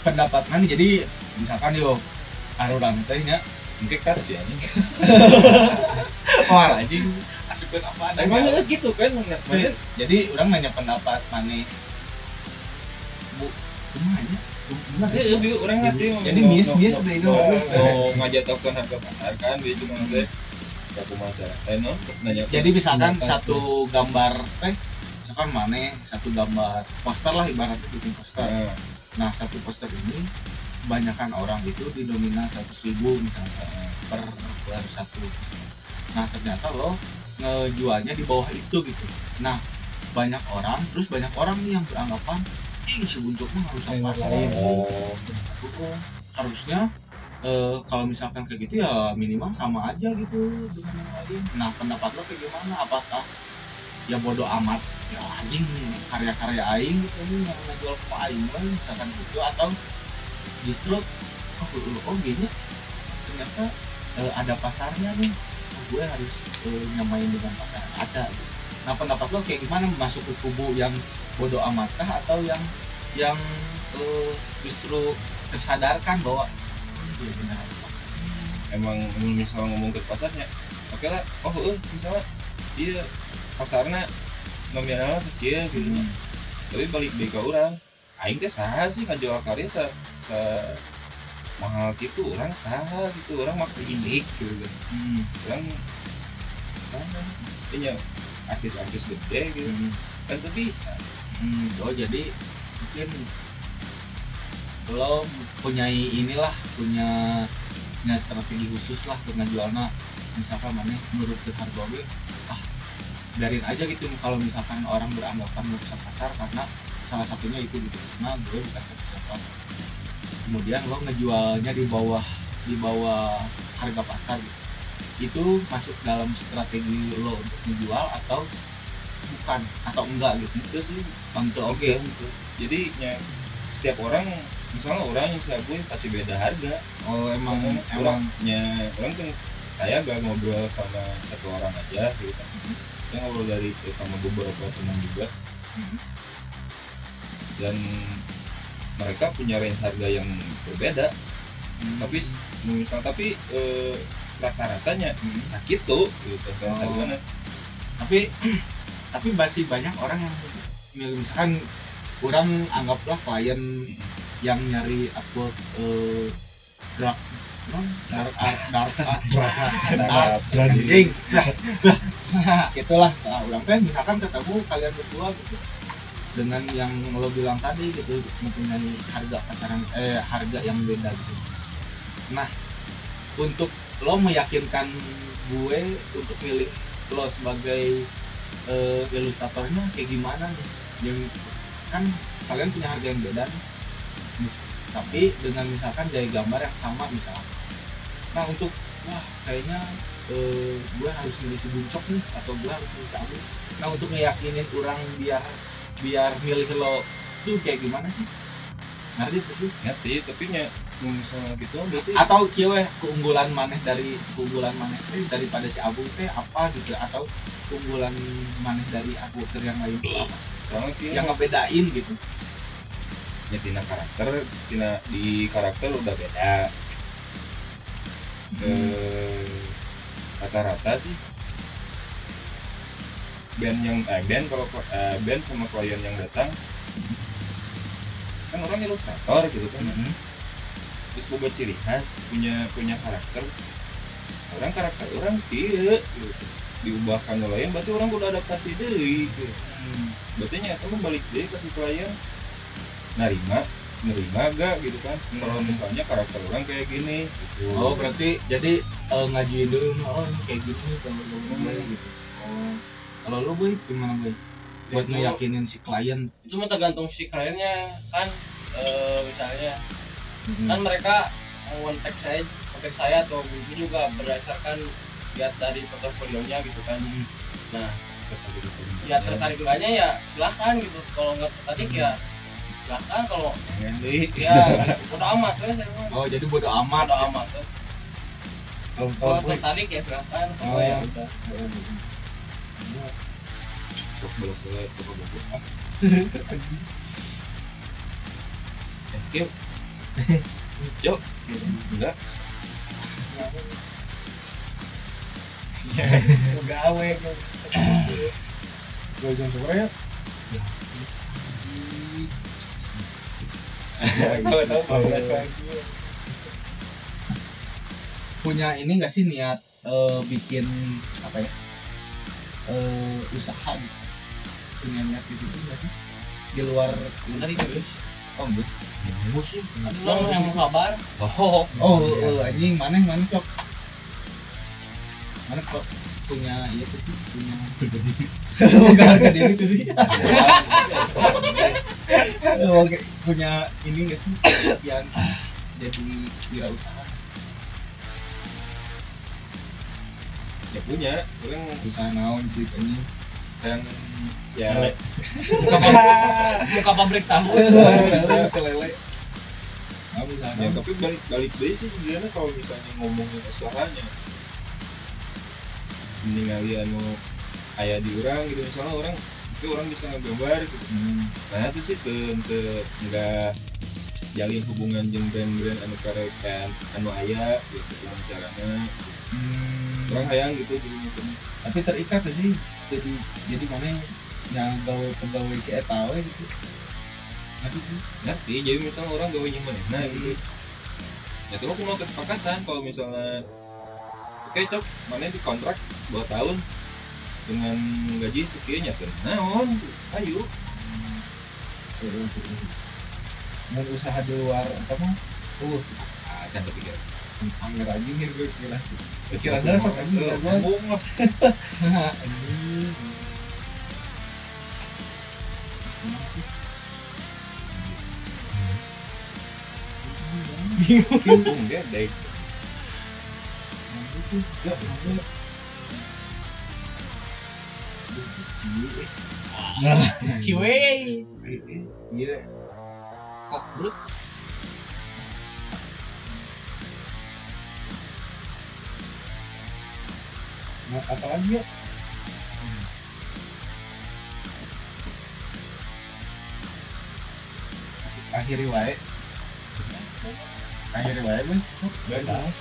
pendapat mana? Jadi misalkan yo aruran teh nya mungkin kan sih anjing. Wah anjing asupkeun apa ada emangnya gitu kan? Jadi orang nanya pendapat mana? Bu Ya, ya, orang ngerti. Jadi miss mau- deh itu. Mau ngajatokan harga pasar kan, dia cuma. Ya cara? Eh, non, nanya. jadi misalkan satu gambar teh misalkan mana satu gambar poster lah ibaratnya bikin poster Nah, nah satu poster ini kebanyakan orang itu didominan 100 ribu misalnya per, per satu nah ternyata lo ngejualnya di bawah itu gitu nah banyak orang terus banyak orang nih yang beranggapan ih si mah harus lain. oh harusnya eh, kalau misalkan kayak gitu ya minimal sama aja gitu dengan yang lain. Nah pendapat lo kayak gimana? Apakah ya bodoh amat ya anjing karya-karya aing gitu nih yang ngejual ke aing misalkan gitu atau justru oh, oh, oh gini ternyata eh, ada pasarnya nih oh, gue harus eh, nyamain dengan pasar yang ada gitu. Nah pendapat lo kayak gimana masuk ke kubu yang bodoh amatkah? Atau yang yang eh, justru tersadarkan bahwa "Hmm, iya benar. Emang misalnya ngomong ke pasarnya? Oke lah oh eh misalnya dia pasarnya nominalnya sekian gitu. Hmm. tapi balik ke orang aing teh saha sih ngajual karya sa, sa mahal gitu orang saha gitu orang mah klinik gitu kan. Hmm. orang sana punya artis-artis gede gitu. Hmm. kan tuh bisa Hmm. Oh jadi mungkin lo punya inilah punya punya strategi khusus lah untuk ngejualnya misalkan mana menurut harga gue ah biarin aja gitu kalau misalkan orang beranggapan merusak pasar karena salah satunya itu gitu. Karena gue bukan siapa-siapa. Kemudian lo ngejualnya di bawah di bawah harga pasar gitu. Itu masuk dalam strategi lo untuk menjual atau bukan atau enggak gitu itu sih untuk oke Gitu. jadi ya, setiap orang misalnya orang yang saya gue pasti beda harga oh emang emang emang orangnya orang kan saya gak ngobrol sama satu orang aja gitu kan saya ngobrol dari sama beberapa teman juga Mhm. dan mereka punya range harga yang berbeda Hmm. tapi misal tapi eh, rata-ratanya Hmm. sakit tuh gitu Oh. harganya tapi tapi masih banyak orang yang milih misalkan orang anggaplah klien yang nyari upload eh, dark non dark art dark art dark art anjing Nah, itulah. Nah, orang kan misalkan ketemu kalian berdua gitu dengan yang lo bilang tadi gitu mempunyai harga pasaran eh harga yang beda gitu. Nah untuk lo meyakinkan gue untuk milih lo sebagai eh, ilustratornya kayak gimana nih? Yang kan kalian punya harga yang beda nih. Tapi dengan misalkan gaya gambar yang sama misalnya nah untuk wah kayaknya eh, gue harus milih si buncok nih atau gue harus milih Abu nah untuk ngeyakinin orang biar biar milih lo tuh kayak gimana sih ngerti tuh sih. Ngerti tapi nya misalnya gitu berarti atau kieu keunggulan maneh dari keunggulan maneh teh daripada si Abu teh apa gitu? Atau keunggulan maneh dari Abu ke yang lain itu apa? Kia yang ngebedain gitu. Ya tina karakter tina di karakter udah beda. Eh, rata-rata sih. Band yang eh, band kalau eh, band sama klien yang datang kan orang ilustrator gitu kan. Terus boga ciri khas punya punya karakter. Orang karakter orang iya gitu. diubahkan oleh lain berarti orang udah adaptasi deh gitu. berarti nyata lu balik deh kasih klien narima nerima gak gitu kan? Kalau misalnya karakter orang kayak gini gitu. Oh berarti jadi eh, ngajuin dulu oh ini kayak gini kalau gue gitu. Oh. Kalau lo gue gimana gue buat ngeyakinin si klien. itu mah tergantung si kliennya kan eh, misalnya. Kan mereka one tag saya kontak saya atau itu juga berdasarkan lihat dari portofolionya gitu kan. Nah ya tertarik enggaknya ya silahkan gitu. Kalau nggak tertarik ya silahkan. Kalau deh ya udah amat ya saya mah. Oh jadi bodo amat. Udah amat ya. kalau tertarik. ya silahkan. Oh. kalau ya udah Kok balas balas ah Yuk, yuk, enggak, gue jam sore ya punya ini nggak sih niat eh, bikin apa ya eh, usaha gitu punya niat gitu nggak sih? Di luar tadi ilustrasi? oh geus musim Belum yang kabar. oh oh oh anjing. Mana mana cok? Mana kok punya iya tuh sih punya bukan harga diri tuh sih. Oke, punya ini nggak sih? Yang jadi wirausaha. Ya punya. Orang usaha naon sih ini kan ya. Buka pabrik, pabrik tahu. kelele nggak bisa ya tapi balik balik deh sih sebenarnya kalau misalnya ngomongin usahanya ningali anu aya di orang gitu misalnya orang itu orang bisa ngegambar gitu. Hmm. nah itu sih ke ke nggak jalin hubungan jeung brand-brand anu karekan anu aya gitu caranya. Hmm. orang hayang gitu jadi mungkin tapi terikat sih jadi jadi mana yang gawe pegawai si eta we gitu. Ngerti jadi misalnya orang gawe nyaman nah gitu. Ya itu mau kesepakatan kalau misalnya oke cok mana di kontrak 2 tahun dengan gaji sekian ya kan naon ayo. Mau usaha di luar apa mah? Uh ah can tapi kan anggar aja nih gue kira. Kira ada sok aja ngomong lah bingung dia dari Ciwe. iya Kok bro? mau apa lagi ya akhiri wae. Akhiri wae bang Bebas.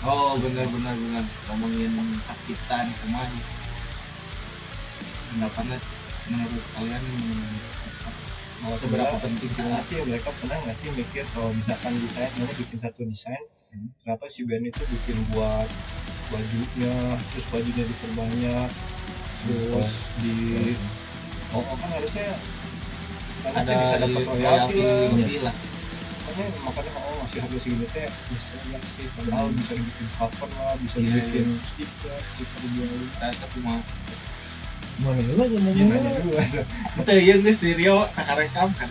oh benar benar benar ngomongin hak cipta nih ke mana? Pendapatnya menurut kalian Mau seberapa penting kita sih mereka pernah nggak sih mikir kalau misalkan desain mereka bikin satu desain ternyata si band itu bikin buat bajunya terus bajunya diperbanyak terus di oh, kan harusnya kan ada bisa dapat royalti lebih lah. makanya makanya oh masih harga segini teh bisa ya sih. Padahal bisa dibikin cover lah bisa Iya, dibikin stiker stiker jual Nah, tapi mah Mana lah ya ngomong nanya dulu Betul ya nggak stereo tak rekam kan.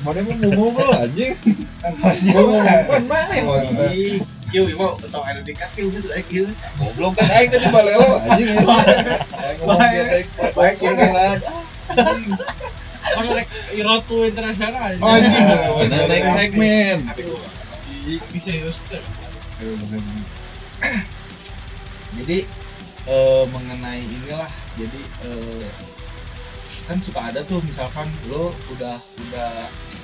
Mana emang ngomong lo anjing. kan masih Ngomong mana ya mas? Ih, kieu mau tong ada di kaki geus aya kieu. Goblok kan aing tadi balelo anjing ya. Baik. baik Baik, baik internasional. Oh, anjing. Next segmen. Diseriuskan. Jadi eh, mengenai inilah jadi eh, kan suka ada tuh misalkan lo udah udah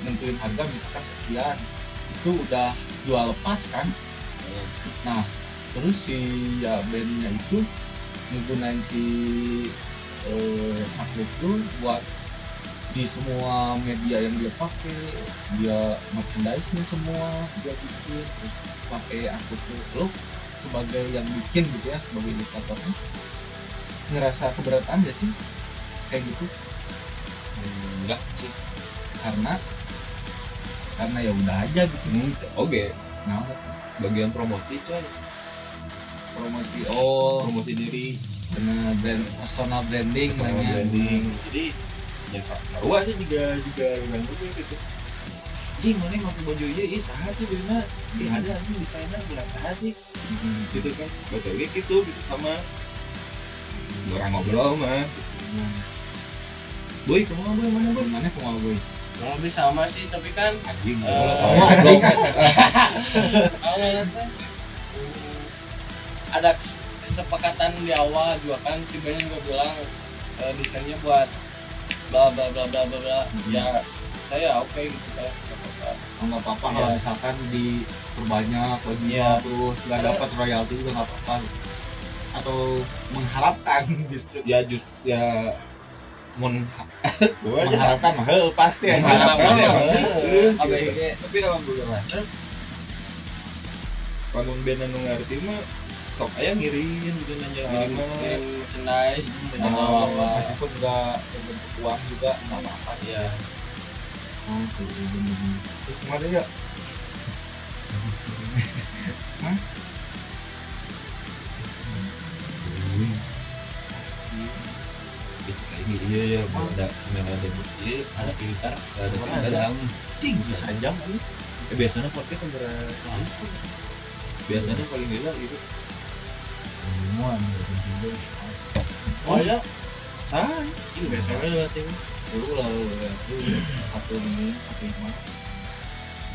nentuin harga misalkan sekian itu udah jual lepas kan nah terus si ya bandnya itu menggunakan si eh, itu buat di semua media yang dia pakai dia merchandise nya semua dia bikin pakai aku tuh. Lo sebagai yang bikin gitu ya sebagai ilustratornya ngerasa keberatan gak sih? Kayak gitu? Enggak sih. Karena karena ya udah aja gitu. Oke nah bagian promosi coy. Promosi oh promosi diri bener brand personal branding sama namanya. branding. Jadi ya saru aja juga juga juga gitu Ji, mana pakai baju iya, iya saha sih bener Ih ada nih desainer bilang saha sih. Mhm. gitu kan betul gitu gitu sama. Orang ngobrol mah. Boy kamu boy? Mana boy? Mana kemau gue Kurang lebih sama sih, tapi kan anjing Eh, kalau sama kalau nanti ada kesepakatan di awal juga kan si Ben juga bilang eh, desainnya buat bla bla bla bla bla bla ya saya oke gitu kan nggak apa-apa. oh, Iya. kalau misalkan diperbanyak bajunya Iya. terus nggak dapat royalti juga nggak apa-apa gitu. atau mengharapkan justru ya just ya aja mengharapkan mah pasti ya Mengharapkan ya, mah, heuh, Gitu. ABG. tapi alhamdulillah lamun band anu ngarti mah sok aya ngirim gitu nanya kirim merchandise atau Oh, apa meskipun nggak berbentuk uang juga nggak apa-apa ya oh terus ke mana ya ini iya ya ada memang ada bukti ada pintar ada sedang jam ini. eh, biasanya podcast segera biasanya paling gila gitu Gitu. oh ya ah ini btw dulu lah ya dulu satu ini satu lima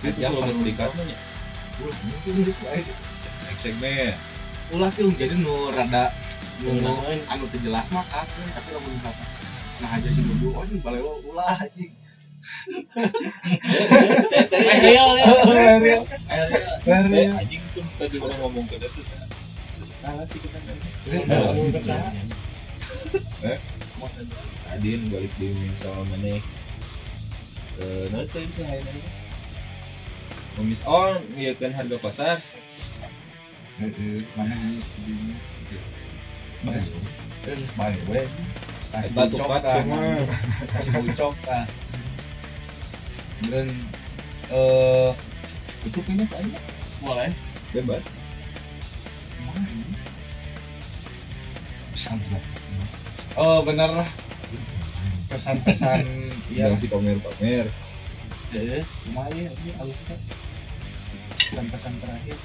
itu selalu mendikat nanya ulah mungkin next segmen ulah tuh jadi nu rada nu anu teu jelas mah kakeun tapi lamun misalkan nah aja sih dulu oh ini balewa ulah anjing eh ya Real. Eh, real. eh anjing tuh tadi orang ngomong ke itu salah sih kita. Adin balik di misal mana eh nanti bisa hari ini Komis oh iya kan harga pasar. Heeh, mana ini? Studinya bae we kasih batu pat kan. semua kasih ucok kan. Dan eh itu kayaknya kayaknya boleh. Bebas pesan oh bener lah pesan-pesan ya si pamer pamer eh lumayan ini alusnya pesan-pesan terakhir.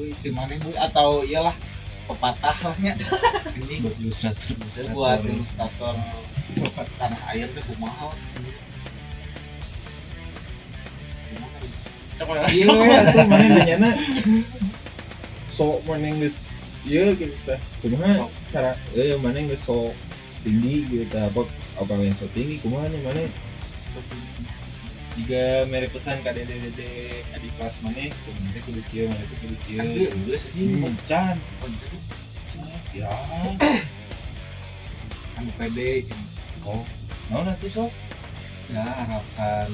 Wih, gimana gue atau iyalah pepatah lahnya ini buat ilustrator Itu buat ilustrator. tanah air tuh kumaha coba ya tuh mana nanya so mana yang geus iya gitu tah kumaha cara eh mana yang so tinggi gitu apa apa yang so tinggi kumaha nih mana jika merek pesan ka dede dede adi kelas mana kumaha teh kudu kieu mana teh kudu kieu geus ini mencan ya. Anu pede oh. Naon atuh sok ya harapan.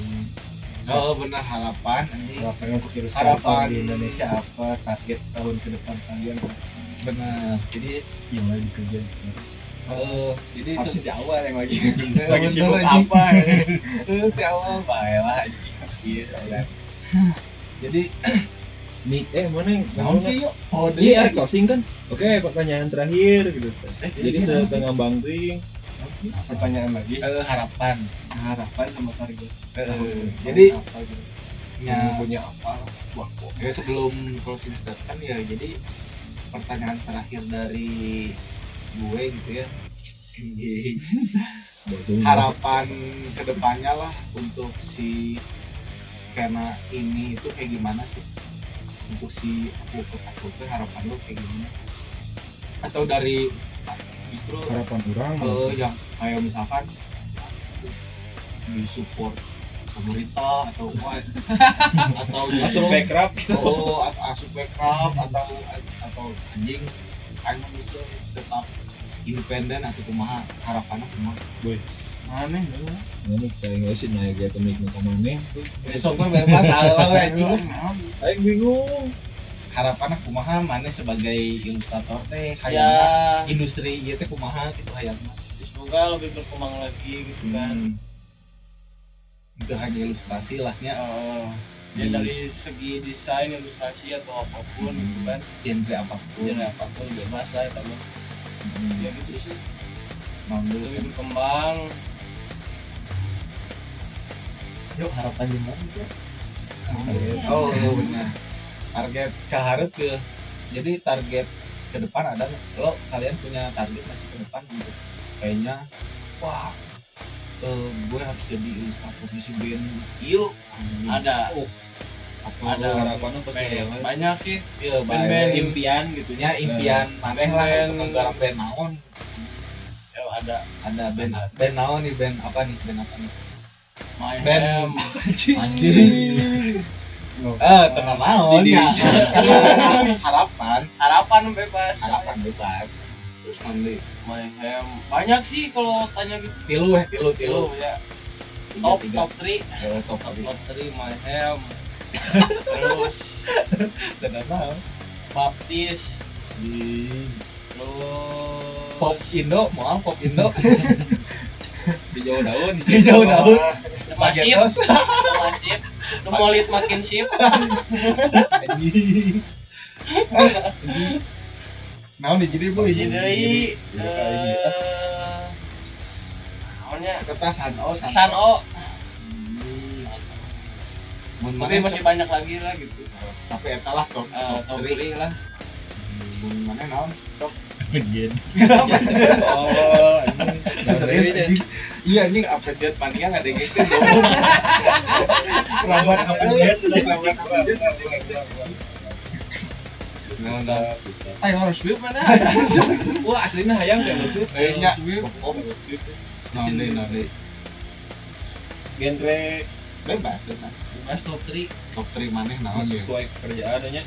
Oh benar harapan. Ini harapannya untuk Harapan. di Indonesia apa target setahun ke depan kalian benar. Jadi yang lagi dikerjain eh jadi harusnya se- di awal yang lagi Bener, lagi sibuk apa ya? eh di awal bae lah anjing. iya saya jadi nih eh mana yang naon sih yuk. Oh Iya, closing kan. Oke, pertanyaan terakhir gitu. Eh, Jadi iya, udah naon sih? tengah bangting. pertanyaan lagi. Eh, harapan. Harapan sama target. Eh, jadi apa gitu? Ya. Punya apa? Wah ya sebelum closing statement ya jadi pertanyaan terakhir dari gue gitu ya. Harapan ke depannya lah untuk si skena ini itu kayak gimana sih? Untuk si aku aku tuh harapan lu kayak gimana? Atau dari justru harapan orang. eh, yang kayak misalkan di pemerintah atau what? Atau justru backup. oh atau asup backup atau atau anjing. Kayak itu tetap independen atau kumaha harapannya kumaha. Aneh Ini kayak nggak sih naik ya temik ke mana? besoknya bebas halo anjing. Aing bingung. harapannya kumaha mana sebagai ilustrator teh ya. hayang industri ieu teh kumaha gitu hayangna semoga lebih berkembang lagi gitu kan. Hmm. Itu hanya ilustrasi lahnya Eh, ya Di- dari segi desain ilustrasi atau apa pun gitu kan. Genre apa pun. Jadi apa pun bebas lah itu mah. ya gitu sih. Mau dulu lebih berkembang. Yuk harapan gimana tuh oh oh, benar. Target keharap ke jadi target ke depan ada kalau kalian punya target masih ke depan gitu kayaknya wah eh, gue harus jadi ilustrator si band yuk ada. Ada harapannya pasti Banyak- ada. banyak sih. Iya Band-band. band impian gitu ya impian. Maneh lah negara band naon. Ya ada. Ada band band naon nih band apa nih band apa nih? My Band. Anjing. Eh tengah naon ya? harapan. Harapan bebas. Harapan bebas terus My Ham banyak sih kalau tanya gitu. Tilu eh tilu tilu. Tilu ya. Tiga top tiga. top 3 Eh, top top 3 My Ham terus? Tengah naon Baptis. Terus? Pop Indo mau pop Indo. Di jauh daun hijau daun. Masif Pagetos. masif lu mau lihat makin sip. Naon nih jadi bu? jadi eh namanya Kita San O San San O Mun tapi masih banyak lagi lah gitu tapi eta lah top Eh, top top three. 3 lah Mun mana naon? Top. oh Serius, anjing. Iya anjing apa jet panian ada gitu. Kerabat apa jet? Kerabat ayo harus sweep mana? Wah aslinya hayang kan maksud Kayaknya sweep deh naon deh. genre Bebas bebas. Mas top 3 Top 3 maneh naon ya? sesuai kerjaan aja.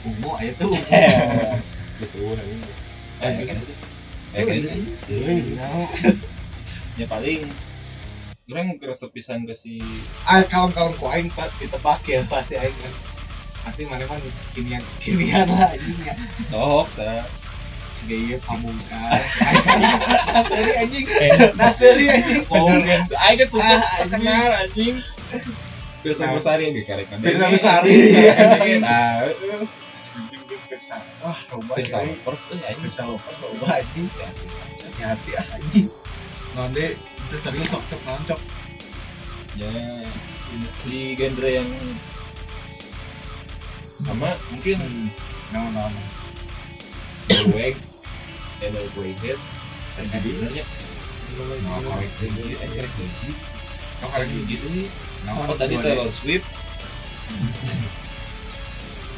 Ungu aya tuh. geus eueuh ini Eh, eh gitu. sih ya paling. Orang kerasa pisan ke si Ah kawan-kawan ku aing pak ditebak ya pasti aing kan. Pasti mana mah kinian kinian lah anjing ya. sok sa Segaya pamungkas. Naseri anjing. Naseri anjing. oh aing kan suka Ah, anjing. terkenal anjing Pirsa Besari yang dikarek Pirsa Besari. Nah, Pirsa. Wah, coba Pirsa sih. Lovers tuh anjing. Pirsa lovers coba anjing. Hati-hati ah anjing. Nonde itu serius sok cok naon cok. Ya, di genre yang sama mungkin Naon naon. Norweg, ya Norwegian, Terjadi. sebenarnya Nah, korek eh korek. Kau korek tuh nih. Naon apa tadi Taylor Swift.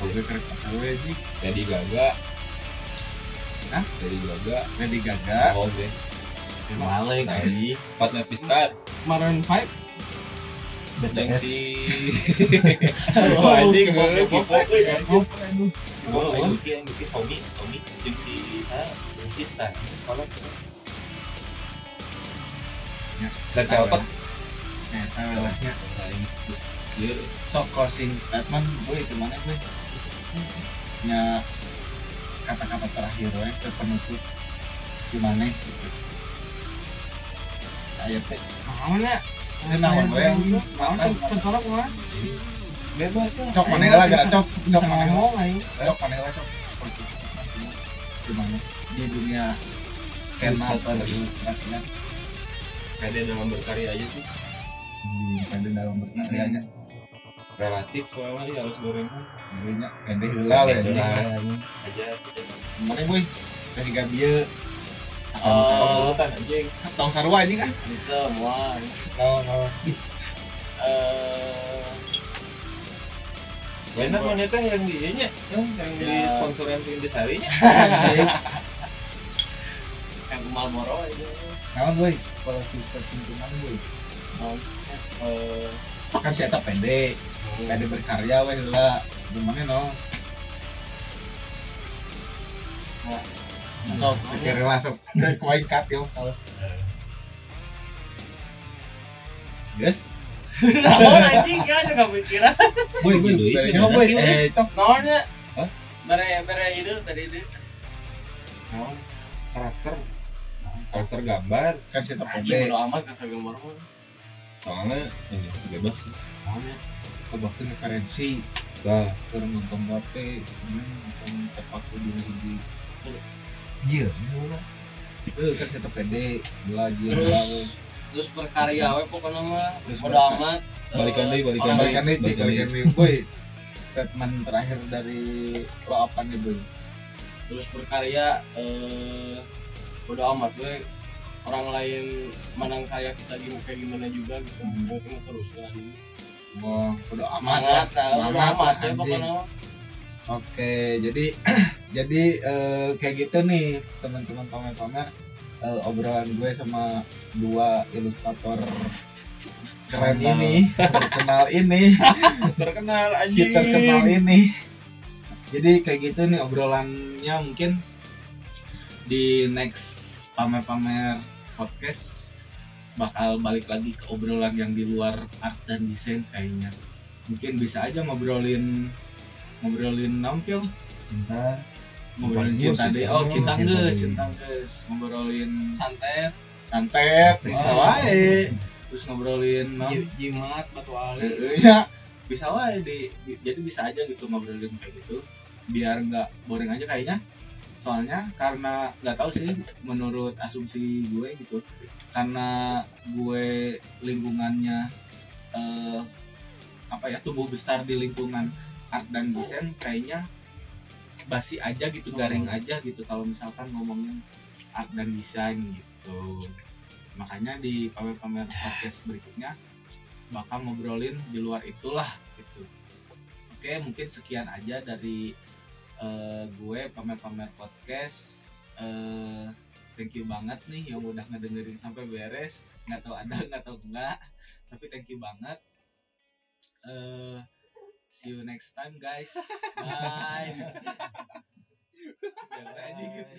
Gue tahu anjing. Lady Gaga, Hah? Lady Gaga, Lady Gaga. oh Balik anjing. Fatma Pistar, Maroon 5 si Oh, anjing, gue K-pop. K-pop, ya. Oh. Oh, yang Yuki, yang Yuki, Somi, Somi, yang si saya, yang si kalau dan tahu lah closing statement gue gue kata-kata terakhir gue ke penutup. Gimana gitu. Ayo teh naon naon contohnya kumaha bebas lah. cok mana lah gara cok. Bisa cok mana lah ngomong aing cok mana lah cok? Closing statement gimana? Di dunia skena atau ilustrasinya Pede dalam berkarya aja sih, ada dalam berkaryanya. Relatif soalnya ya harus goreng. Kayaknya pendek heula we Aja, anjing. aja, Mana boy? Kasih gabieu. Oh. Kan. Tong sarua anjing ah. itu semua no. eh Benar mana teh yang di nya, yang di Ya. sponsoran di Sarinya. yang kemal moro aja Naon boy? Kalau sistem boy. naon eh Kan si eta pendek, pendek berkarya we heula. Gimana no? Sok, pikir lah sok. Kuain cut yo kalau. Yes. naon anjing kan juga pikiran Boy, boy, dari boy. nanti, Eh, cok. naonnya Hah? bere bere ide tadi ide Naon? Karakter. Karakter gambar. Kan si eta anjing amat kata gambar mah Soalnya ya, bebas sih. Naonnya? Kebaktun referensi. Nah, Keur nonton bate, nonton tepak di. Iya, itu kan si eta pendek. Belajar Terus, terus berkarya we pokoknya mah? Terus bodo amat. Balikan Eh, deui, balikan orang balikan cik Balikan nih boy statement terakhir dari lo apa nih boy? Terus berkarya eh bodo amat we orang lain menang karya kita gimana kayak gimana juga gitu. Mungkin terus kan. Mau udah amat semangat bodo semangat ya anjing. pokoknya mah. Oke jadi jadi eh, kayak gitu nih teman-teman pamer-pamer. Eh, obrolan gue sama dua ilustrator keren Terkenal. ini. Terkenal ini. Terkenal si terkenal ini. Jadi kayak gitu nih obrolannya mungkin di next pamer-pamer podcast bakal balik lagi ke obrolan yang di luar art dan desain kayaknya. Mungkin bisa aja ngobrolin ngobrolin nampil cinta. Ngobrolin cinta deh. Cinta oh cinta geus deh. cinta geus ngobrolin santet. Santet. Bisa Oh. wae. terus ngobrolin ji- jimat batu ali Eh, ya bisa wae di, di- jadi bisa aja gitu ngobrolin kayak gitu. Biar nggak boring aja kayaknya. Soalnya karena nggak tahu sih menurut asumsi gue gitu karena gue lingkungannya eh, apa ya tumbuh besar di lingkungan art dan desain kayaknya basi aja gitu garing aja gitu kalau misalkan ngomongin art dan desain gitu. Makanya di pamer-pamer podcast berikutnya bakal ngobrolin di luar itulah gitu. Oke mungkin sekian aja dari eh, gue pamer-pamer podcast. Eh thank you banget nih yang udah ngedengerin sampai beres. Nggak tahu ada nggak tahu enggak. Tapi thank you banget. Eh see you next time guys. Bye. Biasa aja gitu